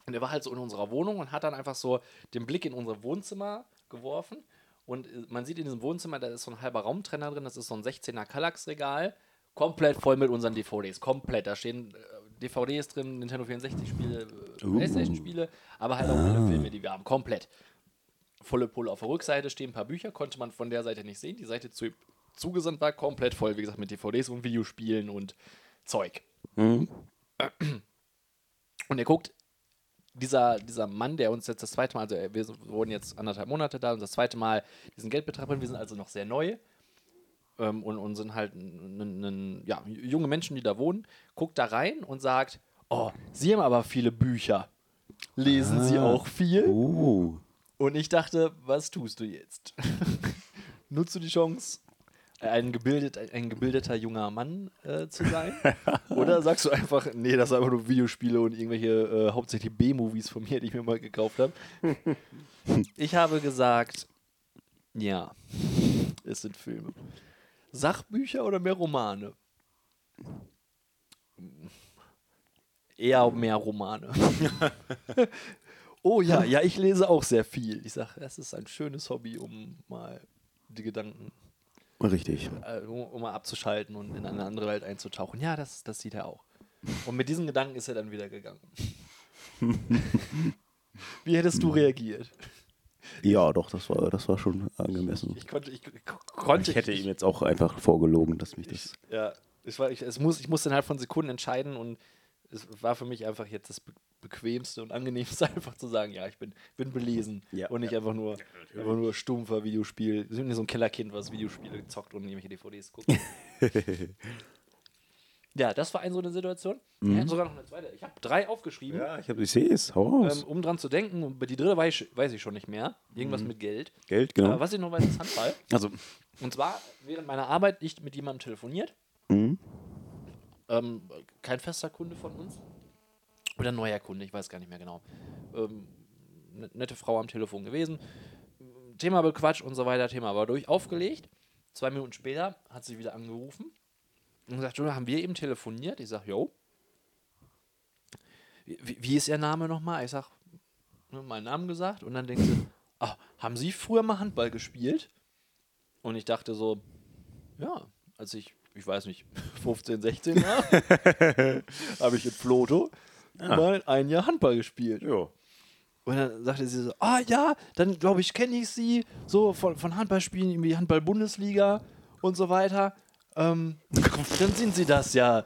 Und er war halt so in unserer Wohnung und hat dann einfach so den Blick in unser Wohnzimmer geworfen. Und äh, man sieht in diesem Wohnzimmer, da ist so ein halber Raumtrenner drin, das ist so ein 16er Kallax-Regal, komplett voll mit unseren DVDs. Komplett. Da stehen äh, DVDs drin, Nintendo 64-Spiele, äh, Uh. Playstation-Spiele, aber halt auch alle Filme, die wir haben. Komplett. Volle Pulle. Auf der Rückseite stehen ein paar Bücher, konnte man von der Seite nicht sehen. Die Seite zu, zugesandt war komplett voll, wie gesagt, mit DVDs und Videospielen und Zeug. Mhm. Und er guckt, dieser, dieser Mann, der uns jetzt das zweite Mal, also wir wurden jetzt anderthalb Monate da und das zweite Mal diesen Geldbetrag, wir sind also noch sehr neu ähm, und, und sind halt ja, junge Menschen, die da wohnen, guckt da rein und sagt, oh, Sie haben aber viele Bücher. Lesen Sie auch viel? Uh. Und ich dachte, was tust du jetzt? Nutzt du die Chance, ein, gebildet, ein gebildeter junger Mann äh, zu sein? Oder sagst du einfach, nee, das sind einfach nur Videospiele und irgendwelche äh, hauptsächlich B-Movies von mir, die ich mir mal gekauft habe? ich habe gesagt, ja, es sind Filme. Sachbücher oder mehr Romane? Eher mehr Romane. Oh ja, ja, ich lese auch sehr viel. Ich sage, es ist ein schönes Hobby, um mal die Gedanken, Richtig. äh, um, um mal abzuschalten und in eine andere Welt einzutauchen. Ja, das, das sieht er auch. Und mit diesen Gedanken ist er dann wieder gegangen. Wie hättest du reagiert? Ja, doch, das war, das war schon angemessen. Ich konnte, ich, ich konnte, Ich hätte ihm jetzt auch einfach vorgelogen, dass mich das. Ja, ich, war, ich, es muss, ich musste innerhalb von Sekunden entscheiden und es war für mich einfach jetzt das bequemste und angenehmste, einfach zu sagen, ja, ich bin, bin belesen Ja. und nicht einfach nur, einfach nur stumpfer Videospiel. Wir sind nicht so ein Kellerkind, was Videospiele zockt und irgendwelche DVDs guckt. ja, das war eine so eine Situation. Ich hatte sogar noch eine zweite. Ich habe drei aufgeschrieben. Ja, ich, hab- ich sehe es. Hau raus. Ähm, um dran zu denken, und die dritte weiß ich, weiß ich schon nicht mehr. Irgendwas mit Geld. Geld, genau. Aber was ich noch weiß, ist Handball. also, Und zwar während meiner Arbeit nicht mit jemandem telefoniert. mhm. Ähm, kein fester Kunde von uns. Oder neuer Kunde, ich weiß gar nicht mehr genau. Ähm, ne- nette Frau am Telefon gewesen. Thema bequatscht und so weiter, Thema war durch. Aufgelegt. Zwei Minuten später hat sie wieder angerufen und gesagt, Junge, haben wir eben telefoniert? Ich sag, jo. Wie, wie ist Ihr Name nochmal? Ich sag, ne, meinen Namen gesagt. Und dann denkt sie, ach, haben Sie früher mal Handball gespielt? Und ich dachte so, ja, als ich, ich weiß nicht, 15, 16 war, habe ich in Floto mal ein Jahr Handball gespielt. Ja. Und dann sagte sie so, ah ja, dann glaube ich, kenne ich sie, so von, von Handballspielen, irgendwie Handball-Bundesliga und so weiter. Ähm, dann sind sie das ja.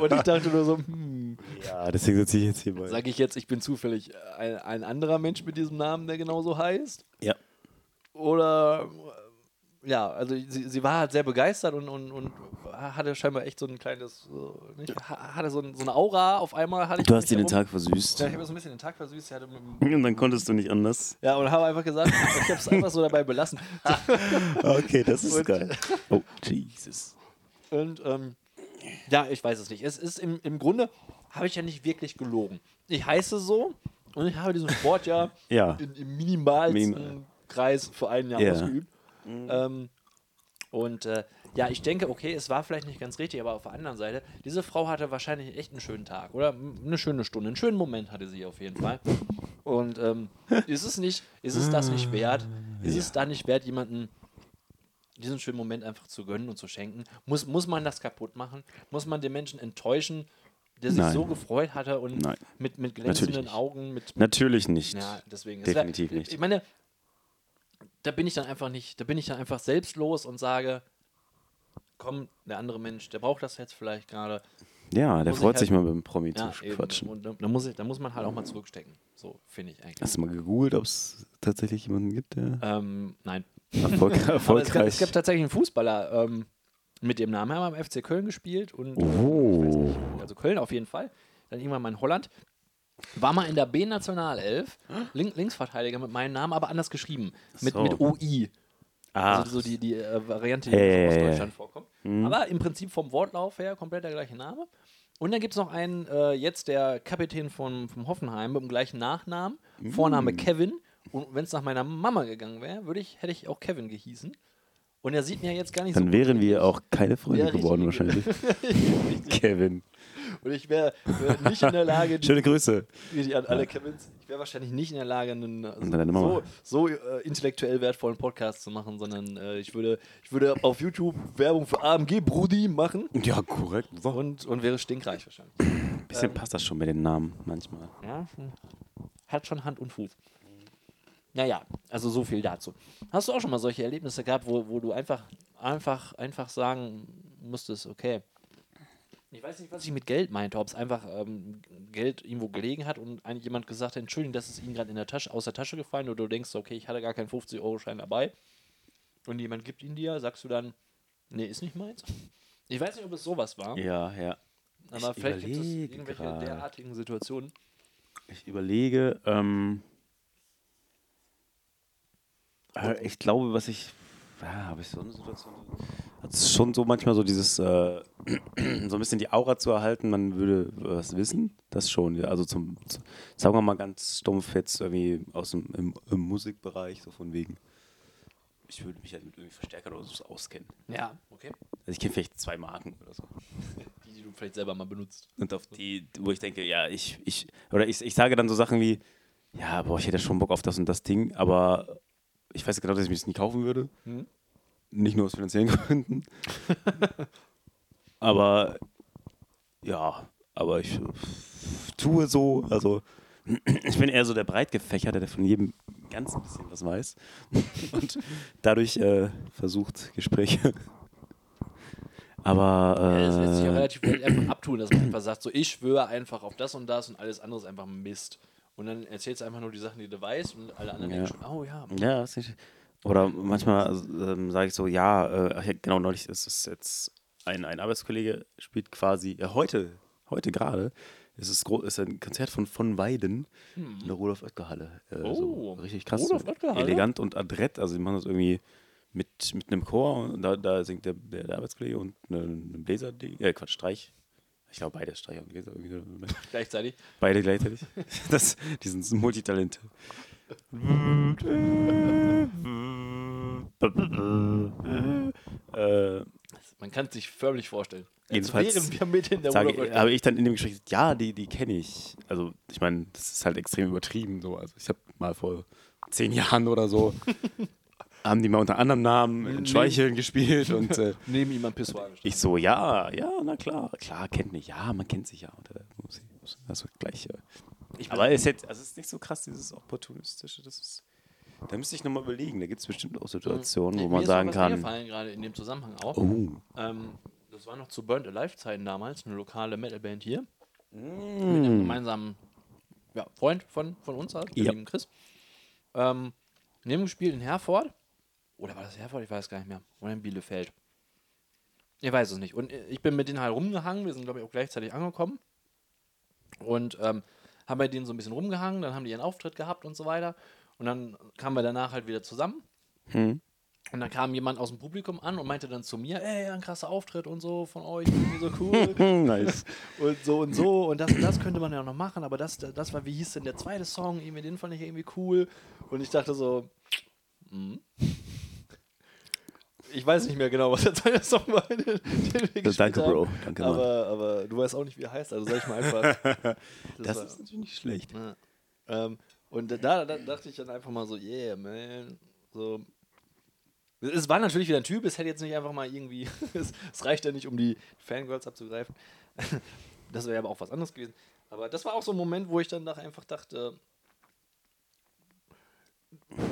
Und ich dachte nur so, hm, Ja, deswegen sitze ich jetzt hier bei. sage ich jetzt, ich bin zufällig ein, ein anderer Mensch mit diesem Namen, der genauso heißt? Ja. Oder ja, also sie, sie war halt sehr begeistert und, und, und hatte scheinbar echt so ein kleines, so, nicht, ha- hatte so, ein, so eine Aura auf einmal. Hatte ich Du hast dir den. Tag versüßt. Ja, ich habe so ein bisschen den Tag versüßt. Und dann konntest du nicht anders. ja, und habe einfach gesagt, ich habe es einfach so dabei belassen. Okay, das ist Und- geil. Oh, Jesus. Und ähm, ja, ich weiß es nicht. Es ist im, im Grunde, habe ich ja nicht wirklich gelogen. Ich heiße so und ich habe diesen Sport ja, Ja. in, im minimalsten Minimal. Kreis für ein Jahr Ja. Ausgeübt. Ähm, und äh, ja, ich denke, okay, es war vielleicht nicht ganz richtig, aber auf der anderen Seite, diese Frau hatte wahrscheinlich echt einen schönen Tag oder eine schöne Stunde, einen schönen Moment hatte sie auf jeden Fall. Und ähm, ist es nicht, ist es das nicht wert? Ist es da nicht wert, jemanden diesen schönen Moment einfach zu gönnen und zu schenken? Muss, muss man das kaputt machen? Muss man den Menschen enttäuschen, der sich Nein. so gefreut hatte und Nein. mit, mit glänzenden. Augen, mit, Natürlich nicht. ja, deswegen. Es wär- Definitiv nicht. Ich meine, da bin ich dann einfach nicht, da bin ich dann einfach selbstlos und sage, komm, der andere Mensch, der braucht das jetzt vielleicht gerade. Ja, der freut halt- sich mal mit dem Promi Ja, zu eben. quatschen. Und da, muss ich, da muss man halt auch mal zurückstecken. So, finde ich eigentlich. Hast du mal gegoogelt, ob es tatsächlich jemanden gibt, der Ähm, nein. Erfolg, Aber es, gab, erfolgreich es gab tatsächlich einen Fußballer ähm, mit dem Namen, er hat beim FC Köln gespielt und Oh. nicht, also Köln auf jeden Fall. Dann irgendwann mal in Holland. War mal in der B-Nationalelf, Link, Linksverteidiger mit meinem Namen, aber anders geschrieben. Mit, So. mit OI. Ah, Also so die, die äh, Variante, die Ja, ja, aus ja, ja. Deutschland vorkommt. Aber im Prinzip vom Wortlauf her komplett der gleiche Name. Und dann gibt es noch einen, äh, jetzt der Kapitän von, vom Hoffenheim mit dem gleichen Nachnamen, Vorname Kevin. Und wenn es nach meiner Mama gegangen wäre, würde ich, hätte ich auch Kevin gehießen. Und er sieht mir jetzt gar nicht dann so wären wir auch keine Freunde geworden wahrscheinlich. Kevin. Und ich wäre wär nicht in der Lage, Schöne Grüße. an alle Kevins, ich wäre wahrscheinlich nicht in der Lage, einen also so, so äh, intellektuell wertvollen Podcast zu machen, sondern äh, ich, würde, ich würde auf YouTube Werbung für AMG Brudi machen Ja, korrekt. So. und, und wäre stinkreich wahrscheinlich. Ein bisschen passt das schon mit den Namen manchmal. Ja, hat schon Hand und Fuß. Naja, also so viel dazu. Hast du auch schon mal solche Erlebnisse gehabt, wo, wo du einfach, einfach, einfach sagen musstest, okay, ich weiß nicht, was ich mit Geld meinte, ob es einfach ähm, Geld irgendwo gelegen hat und eigentlich jemand gesagt hat, Entschuldigung, das ist Ihnen gerade in der Tasche, aus der Tasche gefallen oder du denkst, okay, ich hatte gar keinen 50-Euro-Schein dabei und jemand gibt ihn dir, sagst du dann, nee, ist nicht meins? Ich weiß nicht, ob es sowas war, Ja, ja. aber ich vielleicht gibt es überlege irgendwelche gerade. derartigen Situationen. Ich überlege, ähm, äh, ich glaube, was ich, ja, habe ich so eine Situation, es ist schon so manchmal so dieses, äh, so ein bisschen die Aura zu erhalten, man würde was wissen, das schon, also zum, zu, sagen wir mal ganz stumpf jetzt irgendwie aus dem im, im Musikbereich, so von wegen, ich würde mich halt mit irgendwie Verstärkern oder so auskennen. Ja, okay. Also ich kenne vielleicht zwei Marken oder so. Die, die du vielleicht selber mal benutzt. Und auf die, wo ich denke, ja, ich, ich, oder ich, ich sage dann so Sachen wie, ja, boah, ich hätte schon Bock auf das und das Ding, aber ich weiß genau, dass ich mir das nie kaufen würde. Hm? Nicht nur aus finanziellen Gründen. aber ja, aber ich äh, tue so, also ich bin eher so der Breitgefächerte, der von jedem ganz ein bisschen was weiß und dadurch äh, versucht, Gespräche. Aber Ja, das lässt sich ja äh, relativ einfach abtun, dass man einfach sagt, so ich schwöre einfach auf das und das und alles andere ist einfach Mist. Und dann erzählst du einfach nur die Sachen, die du weißt und alle anderen Ja. denken schon, oh ja. Ja, ist nicht, oder manchmal ähm, sage ich so, ja, äh, genau, neulich ist es jetzt ein, ein Arbeitskollege spielt quasi, äh, heute, heute gerade, ist es ist ein Konzert von von Weiden in der Rudolf-Oetker-Halle. Äh, so Hm. Oh, richtig krass. Elegant und adrett, also die machen das irgendwie mit, mit einem Chor und da, da singt der, der, der Arbeitskollege und eine Bläser, äh, Quatsch, Streich. Ich glaube, beide so. Gleichzeitig. Beide gleichzeitig. Das, die sind Multitalente. äh, Man kann es sich förmlich vorstellen. Jedenfalls wären wir mit in der sage, habe ich dann in dem Gespräch gesagt, ja, die, die kenne ich. Also ich meine, das ist halt extrem übertrieben. So. Also ich habe mal vor zehn Jahren oder so, haben die mal unter anderem Namen in Schweicheln gespielt und äh, Neben ihm am Pissoir ich so, ja, ja, na klar, klar, kennt mich, ja, man kennt sich ja. Muss ich- muss- Also gleich. Äh, Ich aber es ist, jetzt, also es ist nicht so krass, dieses Opportunistische, das ist. Da müsste ich nochmal überlegen. Da gibt es bestimmt auch Situationen, wo Mir man ist noch sagen was kann. eingefallen, gerade in dem Zusammenhang auch. Oh. Ähm, das war noch zu Burnt Alive-Zeiten damals, eine lokale Metalband hier. Mit Mm. einem gemeinsamen ja, Freund von, von uns, halt, dem Ja. Chris. Ähm, neben gespielt in Herford. Oder war das Herford? Ich weiß gar nicht mehr. Oder in Bielefeld. Ich weiß es nicht. Und ich bin mit denen halt rumgehangen. Wir sind, glaube ich, auch gleichzeitig angekommen. Und ähm, haben bei denen so ein bisschen rumgehangen. Dann haben die ihren Auftritt gehabt und so weiter. Und dann kamen wir danach halt wieder zusammen. Hm. Und dann kam jemand aus dem Publikum an und meinte dann zu mir, ey, ein krasser Auftritt und so von euch, so cool. nice. und so und so und das und das könnte man ja noch machen, aber das, das war, wie hieß denn der zweite Song? Irgendwie, den fand ich irgendwie cool. Und ich dachte so, hm. Ich weiß nicht mehr genau, was der zweite Song war, den, den wir Danke, haben. Bro. Danke, Mann. aber, aber du weißt auch nicht, wie er heißt, also sag ich mal einfach. Das war- ist natürlich nicht schlecht. ja. Ähm, und da, da dachte ich dann einfach mal so, yeah, man. So. Es war natürlich wieder ein Typ, es hätte jetzt nicht einfach mal irgendwie, es, es reicht ja nicht, um die Fangirls abzugreifen. Das wäre aber auch was anderes gewesen. Aber das war auch so ein Moment, wo ich dann einfach dachte,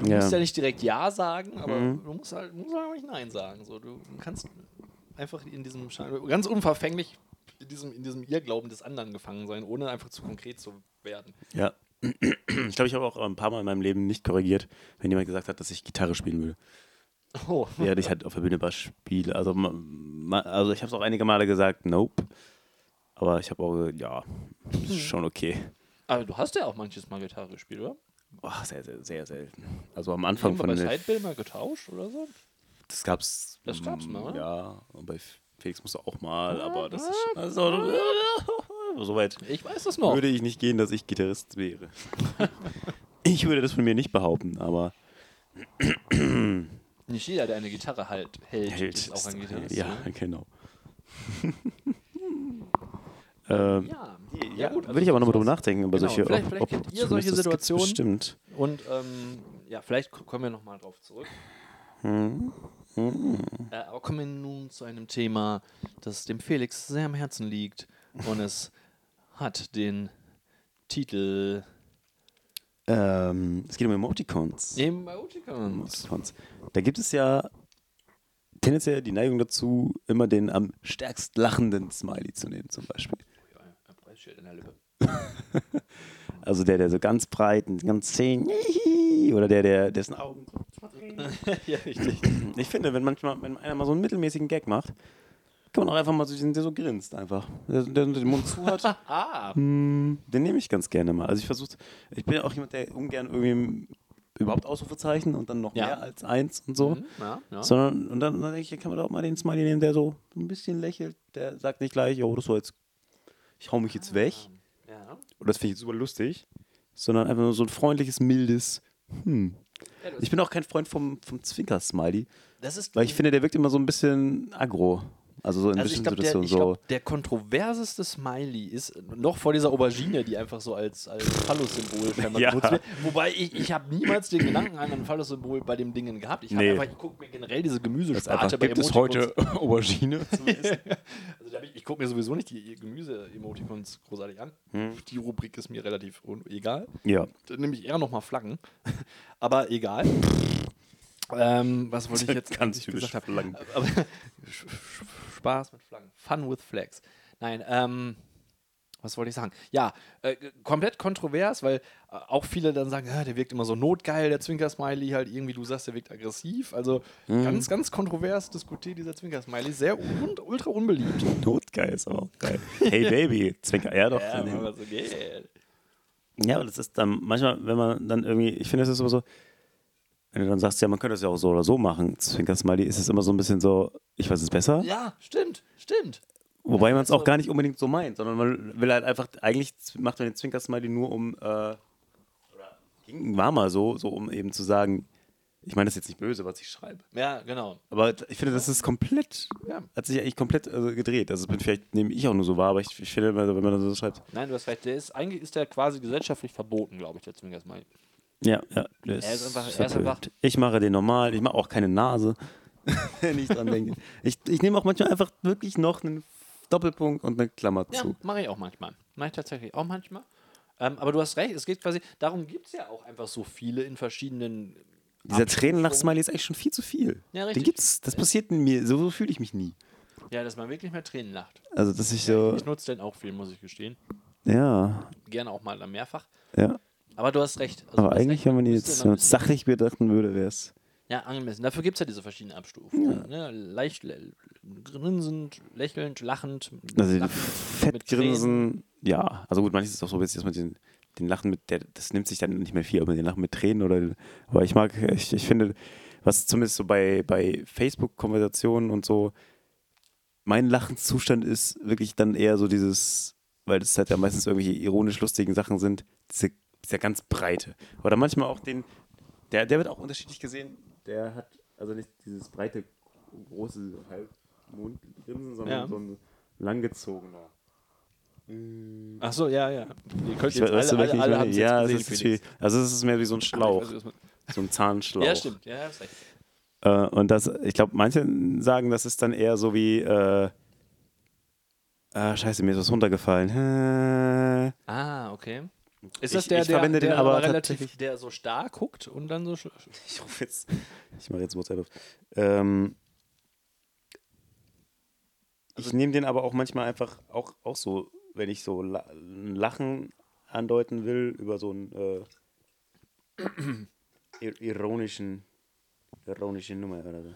du Ja. musst ja nicht direkt Ja sagen, aber Mhm. du musst halt, musst halt nicht Nein sagen. So, du kannst einfach in diesem Schein, ganz unverfänglich in diesem, in diesem Irrglauben des anderen gefangen sein, ohne einfach zu konkret zu werden. ja. Ich glaube, ich habe auch ein paar Mal in meinem Leben nicht korrigiert, wenn jemand gesagt hat, dass ich Gitarre spielen würde. Oh. Während ich halt auf der Bühne Bass spiele. Also, also ich habe es auch einige Male gesagt, nope. Aber ich habe auch, gesagt, ja, ist schon okay. Aber du hast ja auch manches Mal Gitarre gespielt, oder? Boah, sehr, sehr, sehr selten. Also am Anfang Haben wir von bei der, Sidebill mal getauscht oder so? das gab's. Das gab's mal, oder? Ja, und bei Felix musste auch mal, Ah, aber das ah, ist also, so weit Ich weiß das noch. würde ich nicht gehen, dass ich Gitarrist wäre. ich würde das von mir nicht behaupten, aber Nicht jeder, der eine Gitarre halt hält, hält. ist auch ein Gitarrist. Ja, ne? genau. ähm, Ja, ja, gut. würde ich aber nochmal drüber nachdenken, über Genau, solche vielleicht- vielleicht kennt ihr solche Situationen. Bestimmt. Und ähm, ja, vielleicht kommen wir nochmal drauf zurück. Hm. Hm. Äh, aber kommen wir nun zu einem Thema, das dem Felix sehr am Herzen liegt. Und es hat den Titel Ähm, es geht um Emoticons. Emoticons. Emoticons. Da gibt es ja tendenziell die Neigung dazu, immer den am stärkst lachenden Smiley zu nehmen, zum Beispiel. Preisschild in der Lippe. Also der, der so ganz breit und ganz zehn, oder der, der dessen Augen. ja, richtig. Ich finde, wenn manchmal, wenn einer mal so einen mittelmäßigen Gag macht, kann man auch einfach mal so diesen, der so grinst einfach. Der, der den Mund zu hat. Ah, Hm, Den nehme ich ganz gerne mal. Also ich versuche, ich bin ja auch jemand, der ungern irgendwie überhaupt Ausrufezeichen und dann noch Ja. mehr als eins und so. Mhm, ja, ja. Sondern, und dann, dann denke ich, kann man da auch mal den Smiley nehmen, der so ein bisschen lächelt, der sagt nicht gleich, oh, das war jetzt, ich hau mich jetzt weg. Ja. Oder das finde ich jetzt super lustig. Sondern einfach nur so ein freundliches, mildes, hm. Ich bin auch kein Freund vom, vom Zwinker-Smiley, Das ist weil ich finde, der wirkt immer so ein bisschen aggro. Also so in Also ich bestimmten glaube, der, Situationen ich so. glaub, der kontroverseste Smiley ist noch vor dieser Aubergine, die einfach so als, als Phallus-Symbol scheinbar Ja. benutzt wird. Wobei ich, ich habe niemals den Gedanken an ein Phallus-Symbol bei dem Dingen gehabt. Ich, Nee. einfach, ich gucke mir generell diese Gemüsesparte bei gibt es heute Aubergine? Also ich ich gucke mir sowieso nicht die Gemüse-Emoticons großartig an. Hm. Die Rubrik ist mir relativ egal. ja. Dann nehme ich eher nochmal Flaggen. Aber egal. Ähm, was wollte ich jetzt Ganz eigentlich typisch gesagt. Aber, Sch- Spaß mit Flaggen. Fun with Flags. Nein, ähm, was wollte ich sagen? Ja, äh, komplett kontrovers, weil äh, auch viele dann sagen, ja, der wirkt immer so notgeil, der Zwinker-Smiley, halt irgendwie, du sagst, der wirkt aggressiv. Also Mhm. ganz, ganz kontrovers diskutiert dieser Zwinker-Smiley. Sehr un ultra unbeliebt. Notgeil ist aber auch geil. Hey Baby, Zwinker. Ja, doch. Ja, aber so geht. Ja, aber das ist dann manchmal, wenn man dann irgendwie, ich finde, es ist immer so, wenn du dann sagst, ja, man könnte das ja auch so oder so machen, Zwinker-Smiley, ist es immer so ein bisschen so, ich weiß es besser. Ja, stimmt, stimmt. Wobei man es also- auch gar nicht unbedingt so meint, sondern man will halt einfach, eigentlich macht man den Zwinker-Smiley nur um, äh, war mal so, so um eben zu sagen, ich meine das ist jetzt nicht böse, was ich schreibe. Ja, genau. Aber ich finde, das ist komplett, Ja. hat sich eigentlich komplett also, gedreht. Also bin vielleicht nehme ich auch nur so wahr, aber ich, ich finde, wenn man das so schreibt, Nein, du hast recht. Der ist, eigentlich ist der quasi gesellschaftlich verboten, glaube ich, der Zwinker-Smiley. Ja, ja. Er ist einfach- er ist einfach- Ich mache den normal, ich mache auch keine Nase, wenn ich dran denke. Ich, ich nehme auch manchmal einfach wirklich noch einen Doppelpunkt und eine Klammer Ja, zu. mache ich auch manchmal. Mache ich tatsächlich auch manchmal. Ähm, aber du hast recht, es geht quasi, darum gibt es ja auch einfach so viele in verschiedenen. Dieser Tränen nach Abstufungen. Smiley ist eigentlich schon viel zu viel. Ja, Den richtig. gibt's, das passiert in mir, so, so fühle ich mich nie. Ja, dass man wirklich mehr Tränen lacht. Also, dass ich so, Ich nutze den auch viel, muss ich gestehen. ja, Gerne auch mal dann mehrfach. ja. Aber du hast recht. Also Aber eigentlich, recht, wenn man jetzt es sachlich betrachten würde, wäre es. Ja, angemessen. Dafür gibt es ja diese verschiedenen Abstufungen. Ne? Leicht lä- grinsend, lächelnd, lachend. Also, lachend, Fettgrinsen, ja. Also, gut, manches ist auch so dass man den, den Lachen mit, der, das nimmt sich dann nicht mehr viel, aber den Lachen mit Tränen oder. Aber ich mag, ich, ich finde, was zumindest so bei, bei Facebook-Konversationen und so, mein Lachenszustand ist wirklich dann eher so dieses, weil das halt ja meistens irgendwelche ironisch lustigen Sachen sind, diese, dieser ganz breite. Oder manchmal auch den, der, der wird auch unterschiedlich gesehen, der hat also nicht dieses breite, große Halbmondgrinsen, sondern Ja. so ein langgezogener. Ach so, ja, ja. Ihr könnt Ich jetzt weiß, alle, alle, alle es ja, jetzt es gesehen, ist viel, also es ist mehr wie so ein Schlauch, so ein Zahnschlauch. Ja, stimmt. Ja, recht. Äh, und das, ich glaube, manche sagen, das ist dann eher so wie, äh, ah, scheiße, mir ist was runtergefallen. Ah, okay. Ist Ich- das der, ich der, verwende der den aber relativ, der so stark guckt und dann so. ich rufe jetzt, ich mache jetzt WhatsApp auf. Ähm, ich nehme den aber auch manchmal einfach auch, auch so, wenn ich so ein Lachen andeuten will über so einen äh, ir ironischen, ironische Nummer oder so.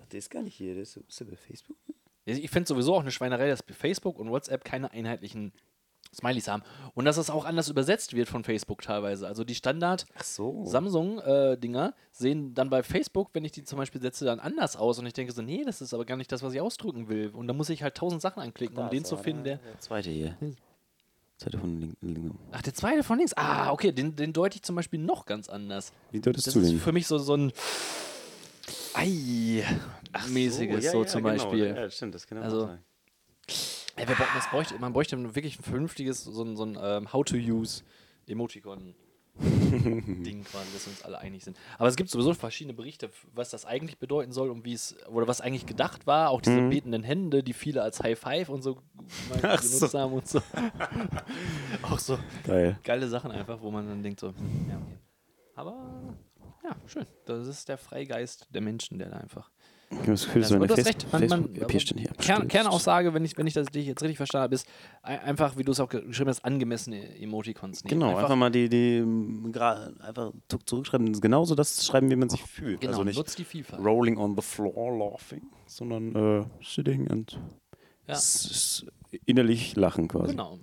Ach, der ist gar nicht hier, der ist, ist der bei Facebook? Ich finde sowieso auch eine Schweinerei, dass Facebook und WhatsApp keine einheitlichen Smileys haben. Und dass das auch anders übersetzt wird von Facebook teilweise. Also die Standard Ach so. Samsung-Dinger sehen dann bei Facebook, wenn ich die zum Beispiel setze, dann anders aus. Und ich denke so, nee, das ist aber gar nicht das, was ich ausdrücken will. Und da muss ich halt tausend Sachen anklicken, um den zu finden, der. Der zweite hier. Zweite von links. Ach, der zweite von links. Ah, okay, den, den deute ich zum Beispiel noch ganz anders. Wie deutest Das du ist den? für mich so, so ein Ei-mäßiges, so, zum Beispiel. Ja, stimmt, das kann er Also, auch sein. Ey, wir brauchen, das bräuchte, man bräuchte wirklich ein vernünftiges, so ein, so ein ähm, How-to-Use-Emoticon-Ding quasi, dass wir uns alle einig sind. Aber es gibt sowieso verschiedene Berichte, was das eigentlich bedeuten soll und wie es, oder was eigentlich gedacht war. Auch diese betenden Hände, die viele als High Five und so genutzt so. haben und so. Auch so Geil. geile Sachen einfach, wo man dann denkt so, hm, ja, okay. Aber ja, schön. Das ist der Freigeist der Menschen, der da einfach. Ich habe das Gefühl, Das, so eine. Man, man, Facebook-App hier. Kern. Kernaussage, wenn ich, wenn ich das dich jetzt richtig verstanden habe, ist ein- einfach, wie du es auch ge- geschrieben hast, angemessene Emoticons nehmen. Genau, einfach, mal die, die ähm, einfach zu- zurückschreiben, genauso das schreiben, wie man sich fühlt. genau, also nicht nutzt die Vielfalt. rolling on the floor laughing, sondern äh, sitting und Ja. innerlich lachen quasi. Genau.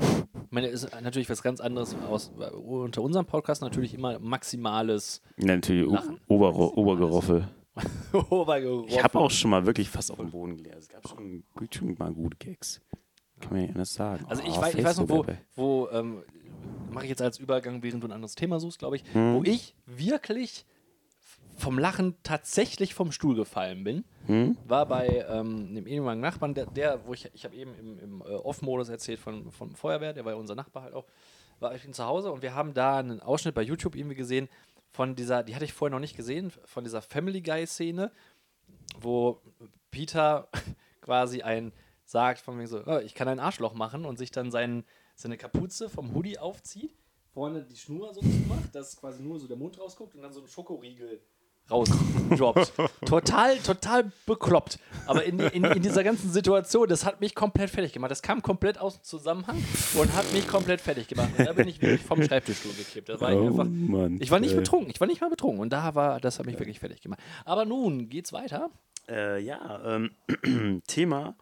Ich meine, ist natürlich was ganz anderes aus, unter unserem Podcast natürlich immer maximales Ja, natürlich Lachen. Ober Obergeroffel. Ich habe auch schon mal wirklich fast auf dem Boden gelehrt. Es gab schon, schon mal gute Gags. Kann man ja anders sagen. Also ich, Oh, weiß, ich weiß noch, wo, wo ähm, mache ich jetzt als Übergang, während du ein anderes Thema suchst, glaube ich, Mhm. wo ich wirklich vom Lachen tatsächlich vom Stuhl gefallen bin, Hm? war bei ähm, einem ehemaligen Nachbarn, der, der wo ich, ich habe eben im, im äh, Off-Modus erzählt von, von Feuerwehr, der war ja unser Nachbar halt auch, war ich zu Hause und wir haben da einen Ausschnitt bei YouTube irgendwie gesehen von dieser, die hatte ich vorher noch nicht gesehen, von dieser Family Guy-Szene, wo Peter quasi ein sagt, von wegen so, oh, ich kann ein Arschloch machen und sich dann seinen, seine Kapuze vom Hoodie aufzieht, vorne die Schnur so zumacht, dass quasi nur so der Mund rausguckt und dann so ein Schokoriegel rausdroppt. total, total bekloppt. Aber in, in, in dieser ganzen Situation, das hat mich komplett fertig gemacht. Das kam komplett aus dem Zusammenhang und hat mich komplett fertig gemacht. Und da bin ich wirklich vom Schreibtischstuhl gekippt. Das war ich Oh einfach. Mann, Ich war nicht ey. betrunken, ich war nicht mal betrunken. Und da war, das hat mich wirklich fertig gemacht. Aber nun geht's weiter. Äh, ja, ähm, Thema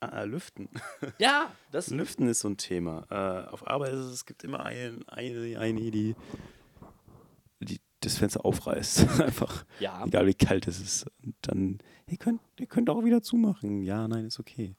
äh, Lüften. Ja, das. Lüften ist so ein Thema. Äh, auf Arbeit ist es, es gibt immer ein, eine, eine, die das Fenster aufreißt. Einfach. Ja. Egal wie kalt es ist. Und dann, ihr könnt, ihr könnt auch wieder zumachen. Ja, nein, ist okay.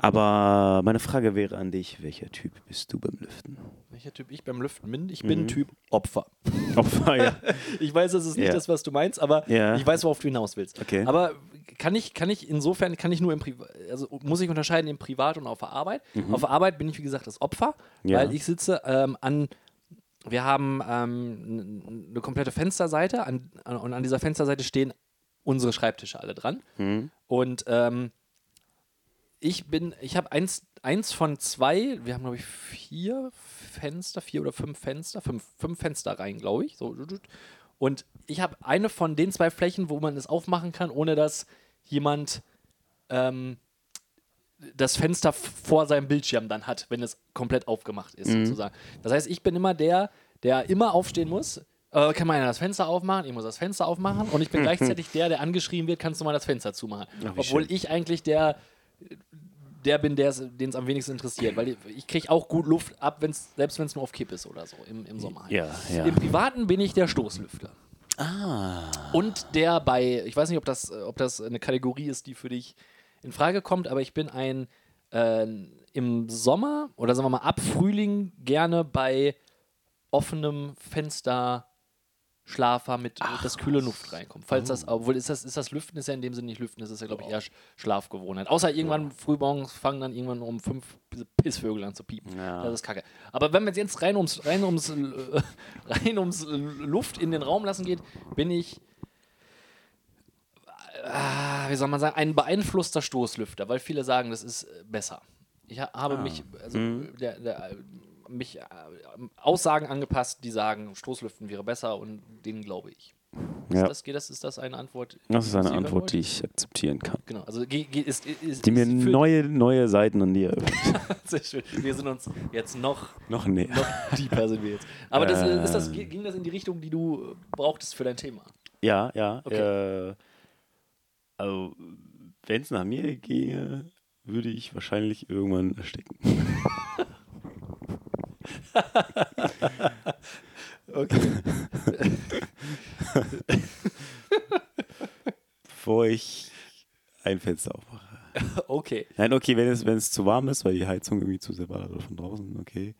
Aber meine Frage wäre an dich, welcher Typ bist du beim Lüften? Welcher Typ ich beim Lüften bin? Ich bin Mhm. Typ Opfer. Opfer, ja. Ich weiß, das ist nicht Ja. das, was du meinst, aber Ja. ich weiß, worauf du hinaus willst. Okay. Aber kann ich, kann ich insofern, kann ich nur im Privat, also muss ich unterscheiden im Privat und auf der Arbeit. Auf der Arbeit bin ich, wie gesagt, das Opfer, Mhm. Ja. weil ich sitze ähm, an, wir haben ähm, eine komplette Fensterseite an, an, und an dieser Fensterseite stehen unsere Schreibtische alle dran. Hm? Und ähm, ich bin, ich habe eins, eins von zwei, wir haben glaube ich vier Fenster, vier oder fünf Fenster, fünf, fünf Fenster rein, glaube ich. So. Und ich habe eine von den zwei Flächen, wo man es aufmachen kann, ohne dass jemand ähm, das Fenster vor seinem Bildschirm dann hat, wenn es komplett aufgemacht ist, sozusagen. Das heißt, ich bin immer der, der immer aufstehen muss. Äh, kann man ja das Fenster aufmachen? Ich muss das Fenster aufmachen. Und ich bin gleichzeitig der, der angeschrien wird, kannst du mal das Fenster zumachen. Ach, Obwohl schön. ich eigentlich der, der bin, den es am wenigsten interessiert. Weil ich, kriege auch gut Luft ab, wenn's, selbst wenn es nur auf Kipp ist oder so im, im Sommer. halt. Ja, ja. Im Privaten bin ich der Stoßlüfter. Ah. Und der bei, ich weiß nicht, ob das, ob das eine Kategorie ist, die für dich in Frage kommt, aber ich bin ein äh, im Sommer oder sagen wir mal ab Frühling gerne bei offenem Fenster Schlafer mit, mit das kühle Luft reinkommt. Falls das, obwohl ist das, ist das Lüften, ist ja in dem Sinne nicht Lüften, das ist ja, glaube ich, eher Sch- Schlafgewohnheit. Außer irgendwann frühmorgens fangen dann irgendwann um fünf Pissvögel an zu piepen. Ja. Das ist kacke. Aber wenn man jetzt rein ums, rein ums, rein ums Luft in den Raum lassen geht, bin ich, wie soll man sagen, ein beeinflusster Stoßlüfter, weil viele sagen, das ist äh, besser. Ich ha habe mich, also der, der, äh, mich äh, Aussagen angepasst, die sagen, Stoßlüften wäre besser und denen glaube ich. Ist, Ja. das, geht das, ist das eine Antwort? Das ist eine Antwort, wollt? die ich akzeptieren kann. Genau, also ist, ist, Die mir ist neue, neue Seiten an dir öffnet. Sehr schön. Wir sind uns jetzt noch, Noch näher. noch deeper sind wir jetzt. Aber das, Äh. ist das, ging das in die Richtung, die du brauchtest für dein Thema? Ja, ja. Okay. Äh, also, wenn es nach mir ginge, würde ich wahrscheinlich irgendwann ersticken. Okay. Bevor ich ein Fenster aufmache. okay. Nein, okay, wenn es, wenn es zu warm ist, weil die Heizung irgendwie zu sehr war oder von draußen, okay.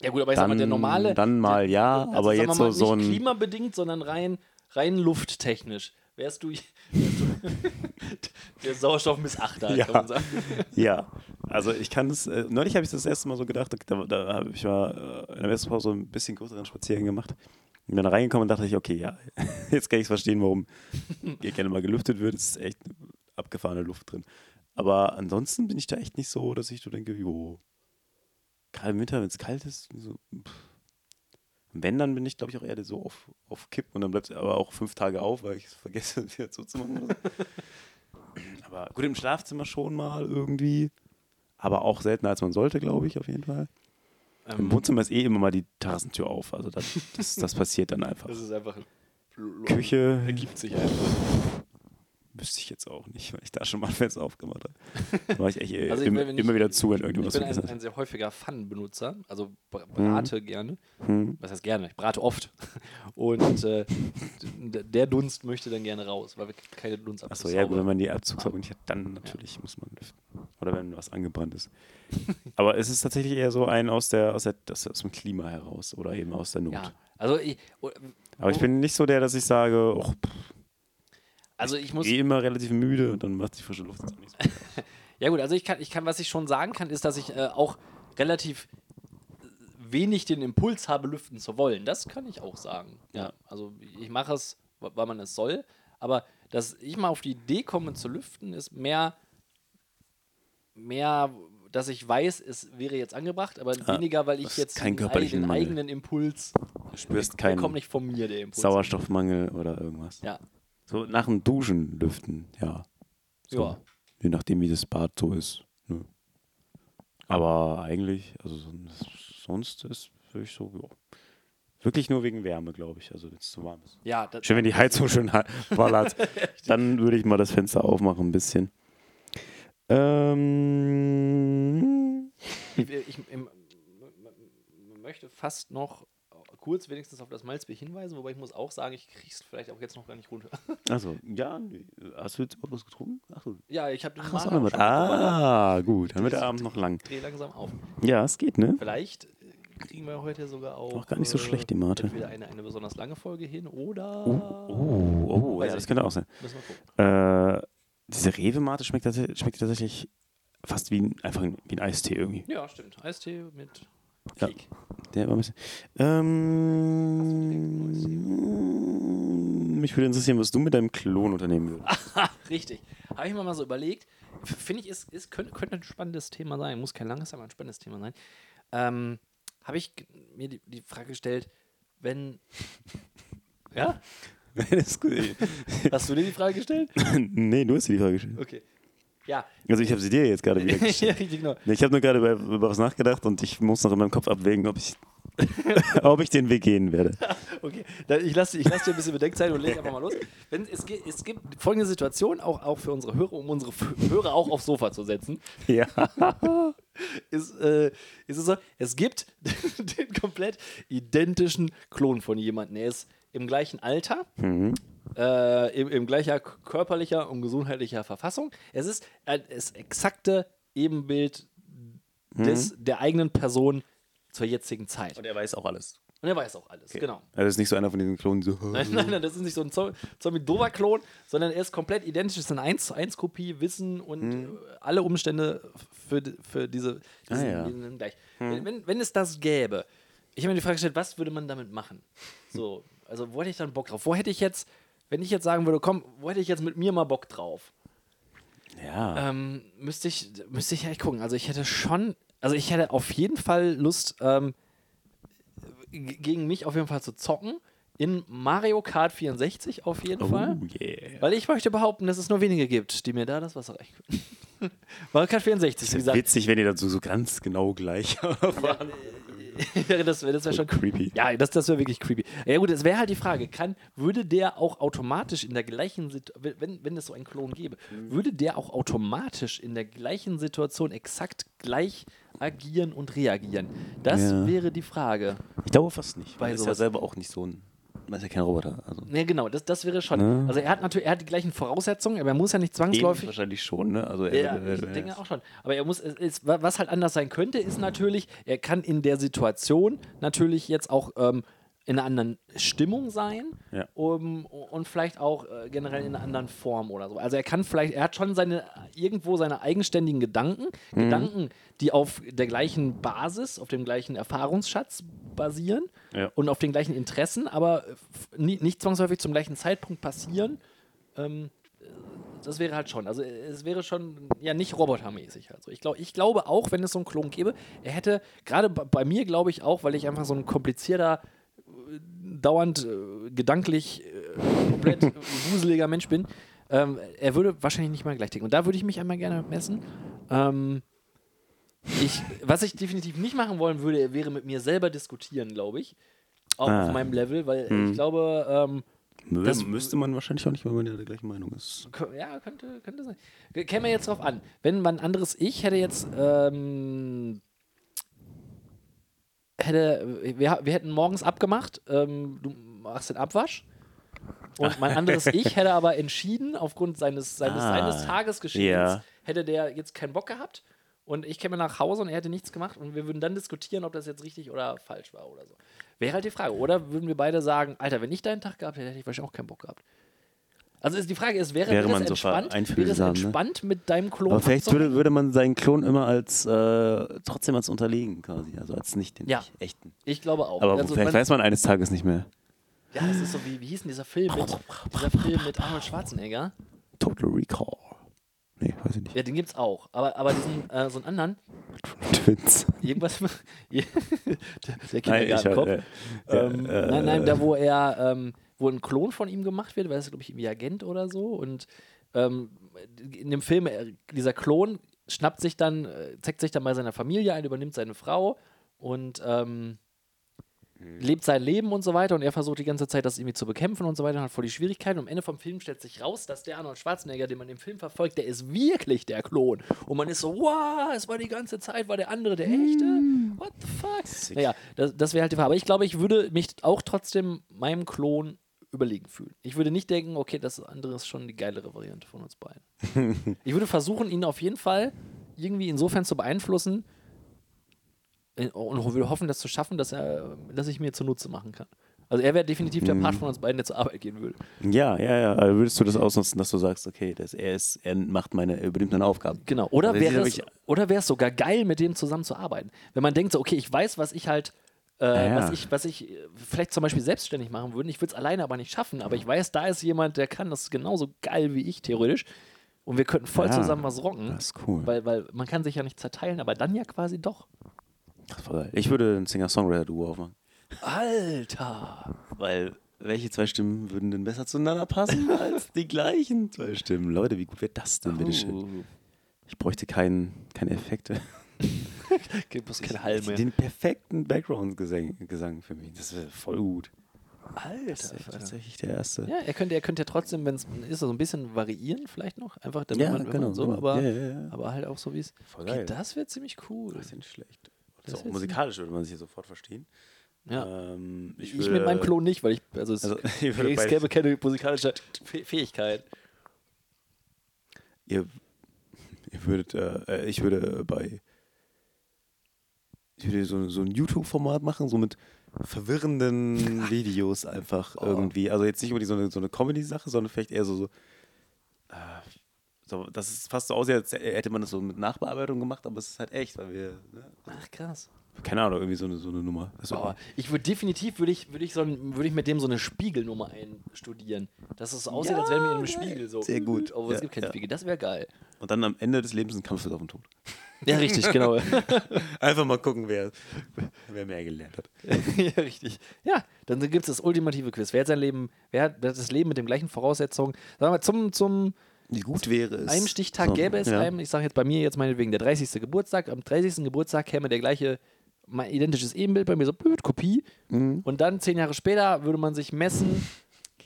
Ja gut, aber ich sag mal, der Dann, normale. dann mal ja, also aber jetzt mal, so, so nicht ein. klimabedingt, sondern rein, rein lufttechnisch. Wärst du, wärst du der Sauerstoffmissachter, Ja. kann man sagen. Ja, also ich kann es, äh, neulich habe ich das erste Mal so gedacht, da, da habe ich mal äh, in der Westpause so ein bisschen größeren Spaziergang gemacht. Und dann reingekommen und dachte ich, okay, ja, jetzt kann ich es verstehen, warum hier gerne mal gelüftet wird. Es ist echt abgefahrene Luft drin. Aber ansonsten bin ich da echt nicht so, dass ich so denke, jo, gerade im Winter, wenn es kalt ist, so, pff. Wenn, dann bin ich, glaube ich, auch eher so auf, auf Kipp und dann bleibt es aber auch fünf Tage auf, weil ich es vergesse, wieder zuzumachen. Aber gut, im Schlafzimmer schon mal irgendwie. Aber auch seltener als man sollte, glaube ich, auf jeden Fall. Im Ähm, Wohnzimmer ist eh immer mal die Terrassentür auf. Also das, das, das passiert dann einfach. das ist einfach. Küche, Ergibt sich einfach. Wüsste ich jetzt auch nicht, weil ich da schon mal ein Fenster aufgemacht habe. Da war ich echt Also ich- immer, ich- immer wieder zu, wenn Ich irgendwas bin ein, ein sehr häufiger Pfannenbenutzer, also br- brate gerne. Hm. Was heißt gerne? Ich brate oft. Und äh, der Dunst möchte dann gerne raus, weil wir keine Dunst Achso, ja gut, wenn man die Abzugshaube nicht hat, dann natürlich muss man lüften. Oder wenn was angebrannt ist. Aber es ist tatsächlich eher so ein aus der, aus der aus, aus dem Klima heraus oder eben aus der Not. Ja, also ich, oh, Aber ich bin nicht so der, dass ich sage, oh, also ich muss, eh immer relativ müde und dann macht die frische Luft jetzt auch nicht so. ja gut, also ich kann, ich kann, was ich schon sagen kann, ist, dass ich äh, auch relativ wenig den Impuls habe, lüften zu wollen. Das kann ich auch sagen. Ja, also ich mache es, weil man es soll, aber dass ich mal auf die Idee komme zu lüften, ist mehr, mehr, dass ich weiß, es wäre jetzt angebracht, aber weniger, weil ich jetzt keinen den, körperlichen den eigenen Impuls, Du spürst keinen kommt nicht von mir, der Impuls. Sauerstoffmangel oder irgendwas. Ja, So nach dem Duschen lüften, ja. So. ja. Je nachdem, wie das Bad so ist. Ne? Aber eigentlich, also son- sonst ist wirklich so, ja. Wirklich nur wegen Wärme, glaube ich. Also wenn es zu warm ist. Ja, das, Schön, wenn die Heizung schön ballert. dann würde ich mal das Fenster aufmachen ein bisschen. Ähm, Ich, ich, ich möchte fast noch kurz wenigstens auf das Malzbier hinweisen, wobei ich muss auch sagen, ich kriege es vielleicht auch jetzt noch gar nicht runter. also, ja, nee. hast du jetzt überhaupt was getrunken? Ach, so. ja, ich habe den Ach, was schon bekommen, Ah, gut. Dann wird der Abend noch lang. Dreh langsam auf. Ja, es geht, ne? Vielleicht äh, kriegen wir heute sogar auch, Auch gar nicht so schlecht, die Mate. entweder eine, eine besonders lange Folge hin oder Oh, oh, Weiß ja, das könnte auch sein. müssen wir gucken. Äh, diese Rewe-Mate schmeckt, tats- schmeckt tatsächlich fast wie ein, einfach ein, wie ein Eistee irgendwie. Ja, stimmt. Eistee mit Ja. Der war ein bisschen. Ähm, mich würde interessieren, was du mit deinem Klon unternehmen würdest. Richtig. Habe ich mir mal so überlegt. Finde ich, ist, ist, könnte, könnte ein spannendes Thema sein. Muss kein langes, aber ein spannendes Thema sein. Ähm, Habe ich mir die, die Frage gestellt, wenn. Ja? Das ist gut. Hast du dir die Frage gestellt? nee, du hast dir die Frage gestellt. Okay. Ja. Also ich habe sie dir jetzt gerade wieder ja, gestellt. richtig, genau. Ich habe nur gerade über, über was nachgedacht und ich muss noch in meinem Kopf abwägen, ob ich, ob ich den Weg gehen werde. Okay, dann ich lasse ich lass dir ein bisschen Bedenkzeit und lege einfach mal los. Wenn, es, es gibt folgende Situation, auch, auch für unsere Hörer, um unsere Hörer auch aufs Sofa zu setzen. Ja. Ist, äh, ist es so, es gibt den komplett identischen Klon von jemandem. Er ist im gleichen Alter, äh, im, im gleicher körperlicher und gesundheitlicher Verfassung. Es ist äh, das exakte Ebenbild des, der eigenen Person zur jetzigen Zeit. Und er weiß auch alles. Und er weiß auch alles, genau. Also ist nicht so einer von diesen Klonen, die so. Nein, nein, nein, das ist nicht so ein Zo- Zombie-Dova-Klon, sondern er ist komplett identisch. Es ist eine 1 zu 1 Kopie, Wissen und äh, alle Umstände für, für diese. diesen- Ah, ja. diesen gleich. Wenn, wenn, wenn es das gäbe, ich habe mir die Frage gestellt, was würde man damit machen? So, also wo hätte ich dann Bock drauf? Wo hätte ich jetzt, wenn ich jetzt sagen würde, komm, wo hätte ich jetzt mit mir mal Bock drauf? Ja. Ähm, müsste ich, müsste ich echt gucken. Also ich hätte schon, also ich hätte auf jeden Fall Lust, ähm, gegen mich auf jeden Fall zu zocken. In Mario Kart 64 auf jeden Fall. Oh yeah. Weil ich möchte behaupten, dass es nur wenige gibt, die mir da das Wasser reichen. Mario Kart 64, wie gesagt. witzig, wenn die dazu so ganz genau gleich. Ja, wäre das wär schon creepy. Ja, das, das wäre wirklich creepy. Ja gut, es wäre halt die Frage, kann, würde der auch automatisch in der gleichen Situation, wenn, wenn es so einen Klon gäbe, Mhm. würde der auch automatisch in der gleichen Situation exakt gleich agieren und reagieren? Das Ja. wäre die Frage. Ich glaube fast nicht. Weil ist ja selber auch nicht so ein. Man ist ja kein Roboter. Also. Ne, genau, das, das wäre schon. Ne? Also er hat natürlich, er hat die gleichen Voraussetzungen, aber er muss ja nicht zwangsläufig. wahrscheinlich schon, ne? Also Ja, ich denke auch schon. Aber er muss, ist, wa- was halt anders sein könnte, ist natürlich, er kann in der Situation natürlich jetzt auch ähm, in einer anderen Stimmung sein Ja. um, und vielleicht auch äh, generell in einer anderen Form oder so. Also er kann vielleicht, er hat schon seine irgendwo seine eigenständigen Gedanken, Mhm. Gedanken, die auf der gleichen Basis, auf dem gleichen Erfahrungsschatz basieren Ja. und auf den gleichen Interessen, aber äh, nie, nicht zwangsläufig zum gleichen Zeitpunkt passieren. Ähm, das wäre halt schon. Also es wäre schon ja nicht robotermäßig. Also ich, glaub, ich glaube auch, wenn es so einen Klon gäbe, er hätte, gerade bei, mir glaube ich auch, weil ich einfach so ein komplizierter, dauernd äh, gedanklich äh, komplett wuseliger Mensch bin, ähm, er würde wahrscheinlich nicht mal gleich ticken. Und da würde ich mich einmal gerne messen. Ähm, ich, was ich definitiv nicht machen wollen würde, wäre mit mir selber diskutieren, glaube ich. Auch Ah. auf meinem Level, weil ich glaube, ähm, Das- müsste man wahrscheinlich auch nicht, weil man ja der gleichen Meinung ist. Ja, könnte, könnte sein. Käme jetzt drauf an. Wenn man ein anderes Ich hätte jetzt, ähm, hätte, wir, wir hätten morgens abgemacht, ähm, du machst den Abwasch. Und mein anderes Ich hätte aber entschieden, aufgrund seines, seines, Ah, seines Tagesgeschehens, ja. hätte der jetzt keinen Bock gehabt. Und ich käme nach Hause und er hätte nichts gemacht und wir würden dann diskutieren, ob das jetzt richtig oder falsch war oder so. Wäre halt die Frage. Oder würden wir beide sagen, Alter, wenn ich deinen Tag gehabt hätte, hätte ich wahrscheinlich auch keinen Bock gehabt. Also ist die Frage ist, wäre, Wäre wäre man es so entspannt, wäre es ne? entspannt mit deinem Klon Aber vielleicht würde, würde man seinen Klon immer als äh, trotzdem als unterlegen quasi, also als nicht den Ja. echten. Ich glaube auch. Aber also, vielleicht man, weiß man eines Tages nicht mehr. ja, es ist so wie, wie hieß denn dieser Film mit, dieser Film mit Arnold Schwarzenegger? Total Recall. Nee, weiß ich nicht. Ja, den gibt's auch. Aber, aber diesen, äh, so einen anderen, Twins. irgendwas, der, Kindergartenkopf. äh, Ähm, äh, nein, nein, da wo er, ähm, wo ein Klon von ihm gemacht wird, weil ist, glaube ich, irgendwie Agent oder so. Und ähm, in dem Film, äh, dieser Klon schnappt sich dann, äh, zeigt sich dann bei seiner Familie ein, übernimmt seine Frau und ähm, lebt sein Leben und so weiter und er versucht die ganze Zeit, das irgendwie zu bekämpfen und so weiter und hat voll die Schwierigkeiten. Und am Ende vom Film stellt sich raus, dass der Arnold Schwarzenegger, den man im Film verfolgt, der ist wirklich der Klon. Und man ist so, wow, es war die ganze Zeit, war der andere der echte? What the fuck? Naja, das, das wäre halt die Frage. Aber ich glaube, ich würde mich auch trotzdem meinem Klon überlegen fühlen. Ich würde nicht denken, okay, das andere ist schon die geilere Variante von uns beiden. ich würde versuchen, ihn auf jeden Fall irgendwie insofern zu beeinflussen, äh, und würde hoffen, das zu schaffen, dass, er, dass ich mir zunutze machen kann. Also er wäre definitiv der Part von uns beiden, der zur Arbeit gehen würde. Ja, ja, ja. Also würdest du das ausnutzen, dass du sagst, okay, das, er, ist, er macht meine, er übernimmt meine Aufgaben. Genau. Oder Also wäre es, oder wäre es sogar geil, mit dem zusammenzuarbeiten. Wenn man denkt, so, okay, ich weiß, was ich halt, äh, ja. was ich, was ich äh, vielleicht zum Beispiel selbstständig machen würde. Ich würde es alleine aber nicht schaffen, aber ich weiß, da ist jemand, der kann das genauso geil wie ich, theoretisch. Und wir könnten voll Ja, zusammen was rocken. Das ist cool. Weil, weil man kann sich ja nicht zerteilen, aber dann ja quasi doch. Ich würde ein Singer-Songwriter-Duo aufmachen. Alter! Weil welche zwei Stimmen würden denn besser zueinander passen als die gleichen zwei Stimmen? Leute, wie gut wäre das denn, bitteschön? Uh, Ich bräuchte keinen keine Effekte. gibt es keinen Hall mehr. Den perfekten Background-Gesang Gesang für mich. Das wäre voll gut. Das Alter! wäre Alter. tatsächlich der erste. Ja, er könnte, er könnte ja trotzdem, wenn es ist, so ein bisschen variieren, vielleicht noch. Einfach damit Ja, man, genau, man so, genau. aber, Ja, ja, aber halt auch so wie es. Okay, das wäre ziemlich cool. Das ist nicht schlecht. Das Das ist- musikalisch würde man sich hier sofort verstehen. Ja. Ähm, ich würde- mit meinem Klon nicht, weil ich, also es, Also, ich bei- gäbe keine musikalische Fäh- Fähigkeit. ihr, ihr würdet, äh, äh, ich würde bei, ich würde so, so ein YouTube-Format machen, so mit verwirrenden Videos einfach Oh. irgendwie. Also jetzt nicht unbedingt so eine, so eine Comedy-Sache, sondern vielleicht eher so, so, äh, so, das ist fast so aus, als hätte man das so mit Nachbearbeitung gemacht, aber es ist halt echt, weil wir, ne, Ach krass. keine Ahnung, irgendwie so eine, so eine Nummer. Aber ich würde definitiv, würde ich, würde ich, so ein, würde ich mit dem so eine Spiegelnummer einstudieren. Dass es so aussieht, als wären wir in einem Spiegel. So. Sehr gut. Aber es Ja, gibt keinen ja. Spiegel. Das wäre geil. Und dann am Ende des Lebens ein Kampf auf den Tod. Ja, richtig, genau. Einfach mal gucken, wer, wer mehr gelernt hat. ja, richtig. Ja, dann gibt es das ultimative Quiz. Wer hat sein Leben, wer hat das Leben mit den gleichen Voraussetzungen? Sagen wir mal, zum, zum Wie gut wäre es? einem Stichtag so, gäbe es ja. einem, ich sage jetzt bei mir jetzt meinetwegen der 30. Geburtstag, am 30. Geburtstag käme der gleiche, mein identisches Ebenbild bei mir, so blöd, Kopie. Mhm. Und dann zehn Jahre später würde man sich messen,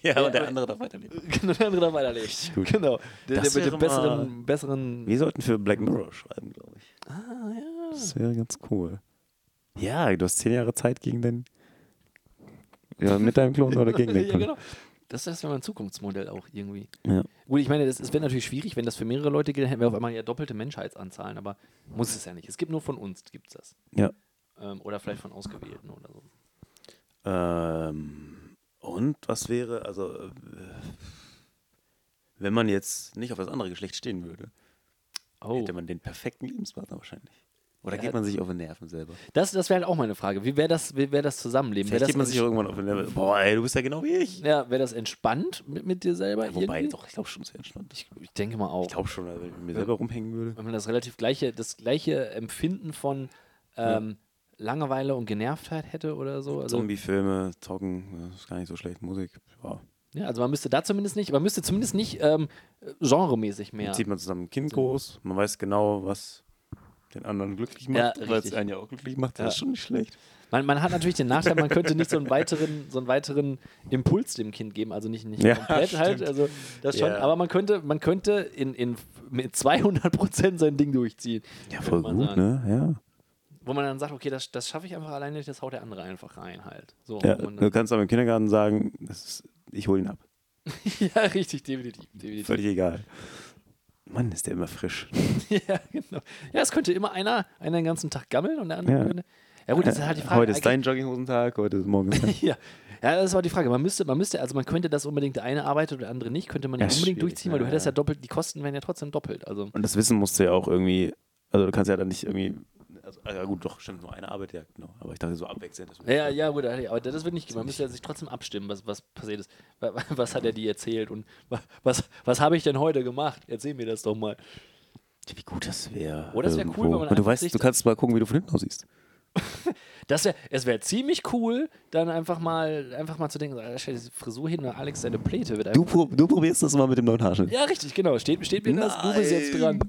Ja, Ja, und der andere darf weiterleben. genau, der andere darf weiterleben. gut. Genau. Der, der Das mit wäre dem besseren, besseren Wir sollten für Black Mirror schreiben, glaube ich. Ah, ja. Das wäre ganz cool. Ja, du hast zehn Jahre Zeit gegen den. Ja, mit deinem Klon oder gegen den ja, Klon. genau. Das, das wäre mal ein Zukunftsmodell auch irgendwie. Ja. Gut, ich meine, das, es wäre natürlich schwierig, wenn das für mehrere Leute gilt, hätten wir auf einmal ja doppelte Menschheitsanzahlen, aber muss es ja nicht. Es gibt nur von uns, gibt es das. ja. Ähm, oder vielleicht von Ausgewählten oder so. Ähm, und was wäre, also, äh, wenn man jetzt nicht auf das andere Geschlecht stehen würde, Oh. hätte man den perfekten Lebenspartner wahrscheinlich. Oder Ja. geht man sich auf den Nerven selber? Das, das wäre halt auch meine Frage. Wie wäre das, wie wär das Zusammenleben? Wäre Vielleicht das, geht man sich irgendwann auf den Nerven. Boah, ey, du bist ja genau wie ich. ja, wär das entspannt mit, mit dir selber? Wobei, irgendwie? doch, ich glaube schon sehr entspannt. Ich, ich denke mal auch. Ich glaube schon, also wenn ich mit mir selber rumhängen würde. wenn man das relativ gleiche, das gleiche Empfinden von ähm, Langeweile und Genervtheit hätte oder so. Also, Zombie-Filme, Zocken, das ist gar nicht so schlecht. Musik, ja. ja, also man müsste da zumindest nicht, man müsste zumindest nicht ähm, genremäßig mehr. Dann zieht man zusammen ein Kind groß, man weiß genau, was den anderen glücklich Ja, macht, weil es einen ja auch glücklich macht. Das Ja. ist schon nicht schlecht. Man, man hat natürlich den Nachteil, man könnte nicht so einen weiteren, so einen weiteren Impuls dem Kind geben, also nicht, nicht Ja, komplett halt, also das schon, Ja. aber man könnte, man könnte in, in mit 200 Prozent sein Ding durchziehen. Ja, voll gut, sagen. ne? Ja. Wo man dann sagt, okay, das, das schaffe ich einfach alleine nicht, das haut der andere einfach rein halt. So, ja. Du kannst aber im Kindergarten sagen, ist, ich hole ihn ab. ja, richtig, definitiv, definitiv. Völlig egal. Mann, ist der immer frisch. ja, genau. Ja, es könnte immer einer, einer den ganzen Tag gammeln und der andere Ja. könnte. Ja gut, das ist halt die Frage. Heute ist dein Jogginghosentag, heute ist morgen. Ja. ja, das war die Frage. Man müsste, man müsste, also man könnte das unbedingt, der eine arbeitet und der andere nicht, könnte man Ja, nicht unbedingt schwierig, durchziehen, weil du ja, hättest ja. ja doppelt, die Kosten wären ja trotzdem doppelt. Also Und das Wissen musst du ja auch irgendwie, also du kannst ja dann nicht irgendwie, also, ja gut, doch, stimmt, nur eine Arbeit, ja, genau. Aber ich dachte so abwechselnd. ja, ja, gut, aber das wird nicht gehen. Man müsste ja sich trotzdem abstimmen, was, was passiert ist. Wa- wa- Was hat er dir erzählt und wa- was, was habe ich denn heute gemacht? Erzähl mir das doch mal. Wie gut das wäre. Oh, das wär cool, wenn man Und du weißt, du kannst mal gucken, wie du von hinten aussiehst. Das wär, es wäre ziemlich cool, dann einfach mal, einfach mal zu denken, stell diese Frisur hin und Alex, deine Pläte wird Du, einfach. pro, du probierst das mal mit dem neuen Haarschnitt. Ja, richtig, genau. Steht, steht mir das, du bist jetzt dran.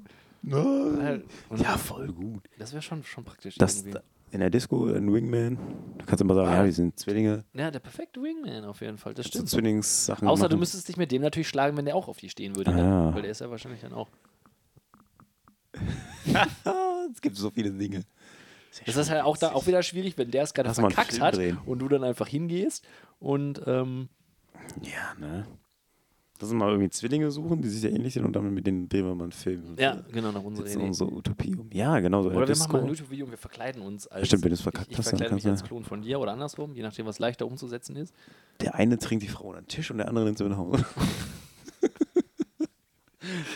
Nein. Ja, voll gut. Das wäre schon, schon praktisch. Das, irgendwie. in der Disco, ein Wingman, du kannst immer sagen, Ah. ja, wir sind Zwillinge. Ja, der perfekte Wingman auf jeden Fall, das So stimmt. Zwillingssachen. Außer du machen. müsstest dich mit dem natürlich schlagen, wenn der auch auf die stehen würde. Ah, dann, ja. Weil der ist ja wahrscheinlich dann auch. es gibt so viele Dinge. Das ist halt auch da auch wieder schwierig, wenn der es gerade verkackt hat drehen. und du dann einfach hingehst und ähm, Ja, ne? Lass uns mal irgendwie Zwillinge suchen, die sich ja ähnlich sind und dann mit denen drehen wir mal einen Film. ja, genau nach unserer Idee. unsere Utopie. um. Ja, genau so. Oder der wir machen mal ein Disco. YouTube-Video und wir verkleiden uns als. stimmt, wenn du es verkackt ich, ich hast, dann kannst als du- Klon von dir oder andersrum, je nachdem, was leichter umzusetzen ist. Der eine trinkt die Frau unter den Tisch und der andere nimmt sie mit nach Hause.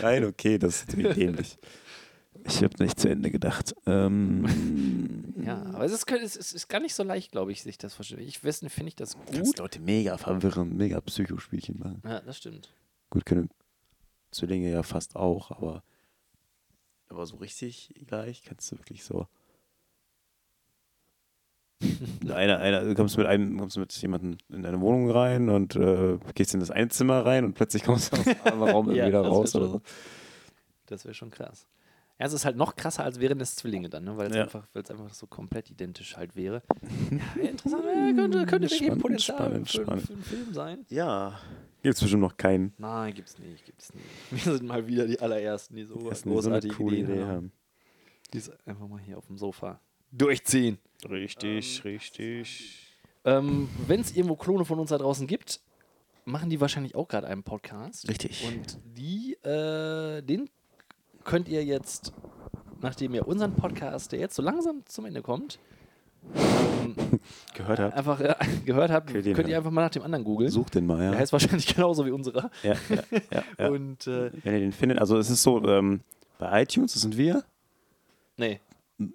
Nein, okay, das ist natürlich dämlich. Ich habe nicht zu Ende gedacht. Ähm, Ja, aber es ist, es ist, gar nicht so leicht, glaube ich, sich das vorstellen. Ich wissen, finde ich das gut. Leute mega verwirren, mega Psychospielchen machen. Ja, das stimmt. Gut, können Zwillinge ja fast auch, aber, aber so richtig gleich kannst du wirklich so. einer, einer, du kommst mit einem, kommst mit jemandem in deine Wohnung rein und äh, gehst in das eine Zimmer rein und plötzlich kommst du aus dem anderen Raum Ja, wieder raus oder so. Das wäre schon krass. Ja, es ist halt noch krasser, als wären es Zwillinge dann, ne? weil es Ja. einfach, einfach so komplett identisch halt wäre. Ja, interessant. Ja, könnte, könnte Spannend, Potenzial spannend, für, spannend. für einen Film sein. Ja. Gibt es bestimmt noch keinen. Nein, gibt's nicht, gibt's nicht. Wir sind mal wieder die allerersten, die so großartige coole Ideen Idee haben. haben. Die es einfach mal hier auf dem Sofa durchziehen. Richtig, richtig. Ähm, Wenn es irgendwo Klone von uns da draußen gibt, machen die wahrscheinlich auch gerade einen Podcast. Richtig. Und die, äh, den könnt ihr jetzt, nachdem ihr unseren Podcast, der jetzt so langsam zum Ende kommt, ähm, Gehört habt. einfach äh, gehört habt, den könnt ihr einfach mal nach dem anderen googeln. Sucht den mal, ja. Der heißt wahrscheinlich genauso wie unserer. ja, ja, ja. Und äh, Wenn ihr den findet, also es ist so, ähm, bei iTunes, das sind wir. nee,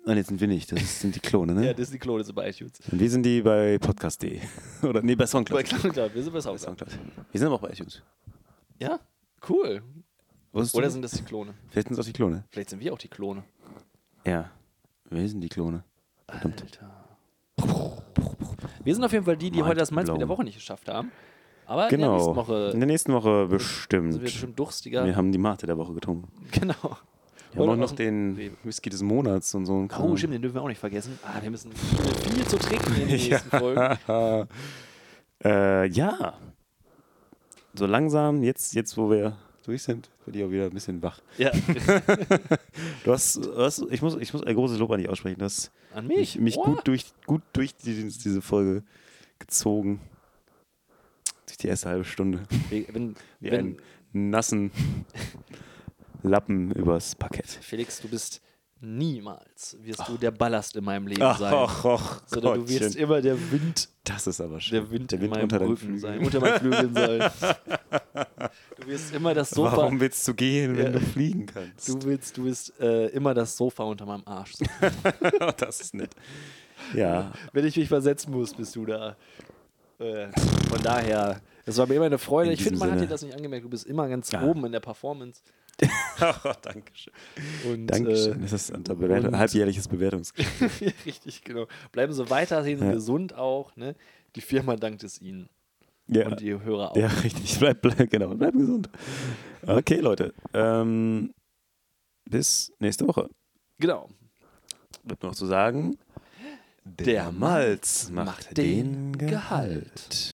Nein, jetzt sind wir nicht, das sind die Klone, ne? ja, das ist die Klone, das ist bei iTunes. Und wir sind die bei podcast.de. Oder nee, bei Soundcloud. Bei Cloud, wir sind bei Bei Soundcloud. Soundcloud. Wir sind aber auch bei iTunes. Ja, cool. Oder sind das die Klone? Vielleicht sind es auch die Klone. Vielleicht sind wir auch die Klone. Ja. Wer sind die Klone? Verdammt. Alter. Wir sind auf jeden Fall die, die Mind heute das Mainz mit der. Woche nicht geschafft haben. Aber in der nächsten Genau. Woche In der nächsten Woche sind wir bestimmt. bestimmt durstiger. Wir haben die Mate der Woche getrunken. Genau. Wir haben auch noch den Whisky des Monats und so. ein Oh, stimmt, den dürfen wir auch nicht vergessen. Ah, wir müssen viel, zu trinken in den nächsten Folgen. äh, ja. So langsam, jetzt, jetzt wo wir durch sind, bin ich auch wieder ein bisschen wach. Ja, Du hast, du hast ich, muss, ich muss ein großes Lob an dich aussprechen. Du hast an mich, mich. Oh. gut durch, gut durch die, diese Folge gezogen. Durch die erste halbe Stunde. Wie- Wenn, Wie wenn, einen nassen Lappen übers Parkett. Felix, du bist niemals, wirst du der Ballast in meinem Leben sein. ach, ach, sondern du wirst Gottchen. immer der Wind, Das ist aber schön. der Wind, Der Wind in meinem unter Rücken sein, unter meinen Flügeln sein. Du wirst immer das Sofa, Warum willst du gehen, wenn Ja. du fliegen kannst? du willst, du willst äh, immer das Sofa unter meinem Arsch. sein. das ist nett. Ja, Wenn ich mich versetzen muss, bist du da. Äh, von daher, es war mir immer eine Freude. In Ich finde, man hat dir Sinne. das nicht angemerkt. Du bist immer ganz Ja. oben in der Performance. Dankeschön. Und, Dankeschön. Äh, Das ist unser Bewertung, und- halbjährliches Bewertungsgespräch. richtig, genau. Bleiben Sie weiterhin Ja. gesund auch. Ne? Die Firma dankt es Ihnen. Ja. Und die Hörer auch. ja, richtig. Bleib, bleib, genau, bleib gesund. Okay, Leute. Ähm, bis nächste Woche. Genau. Bleibt noch zu sagen, Der Malz macht den Gehalt.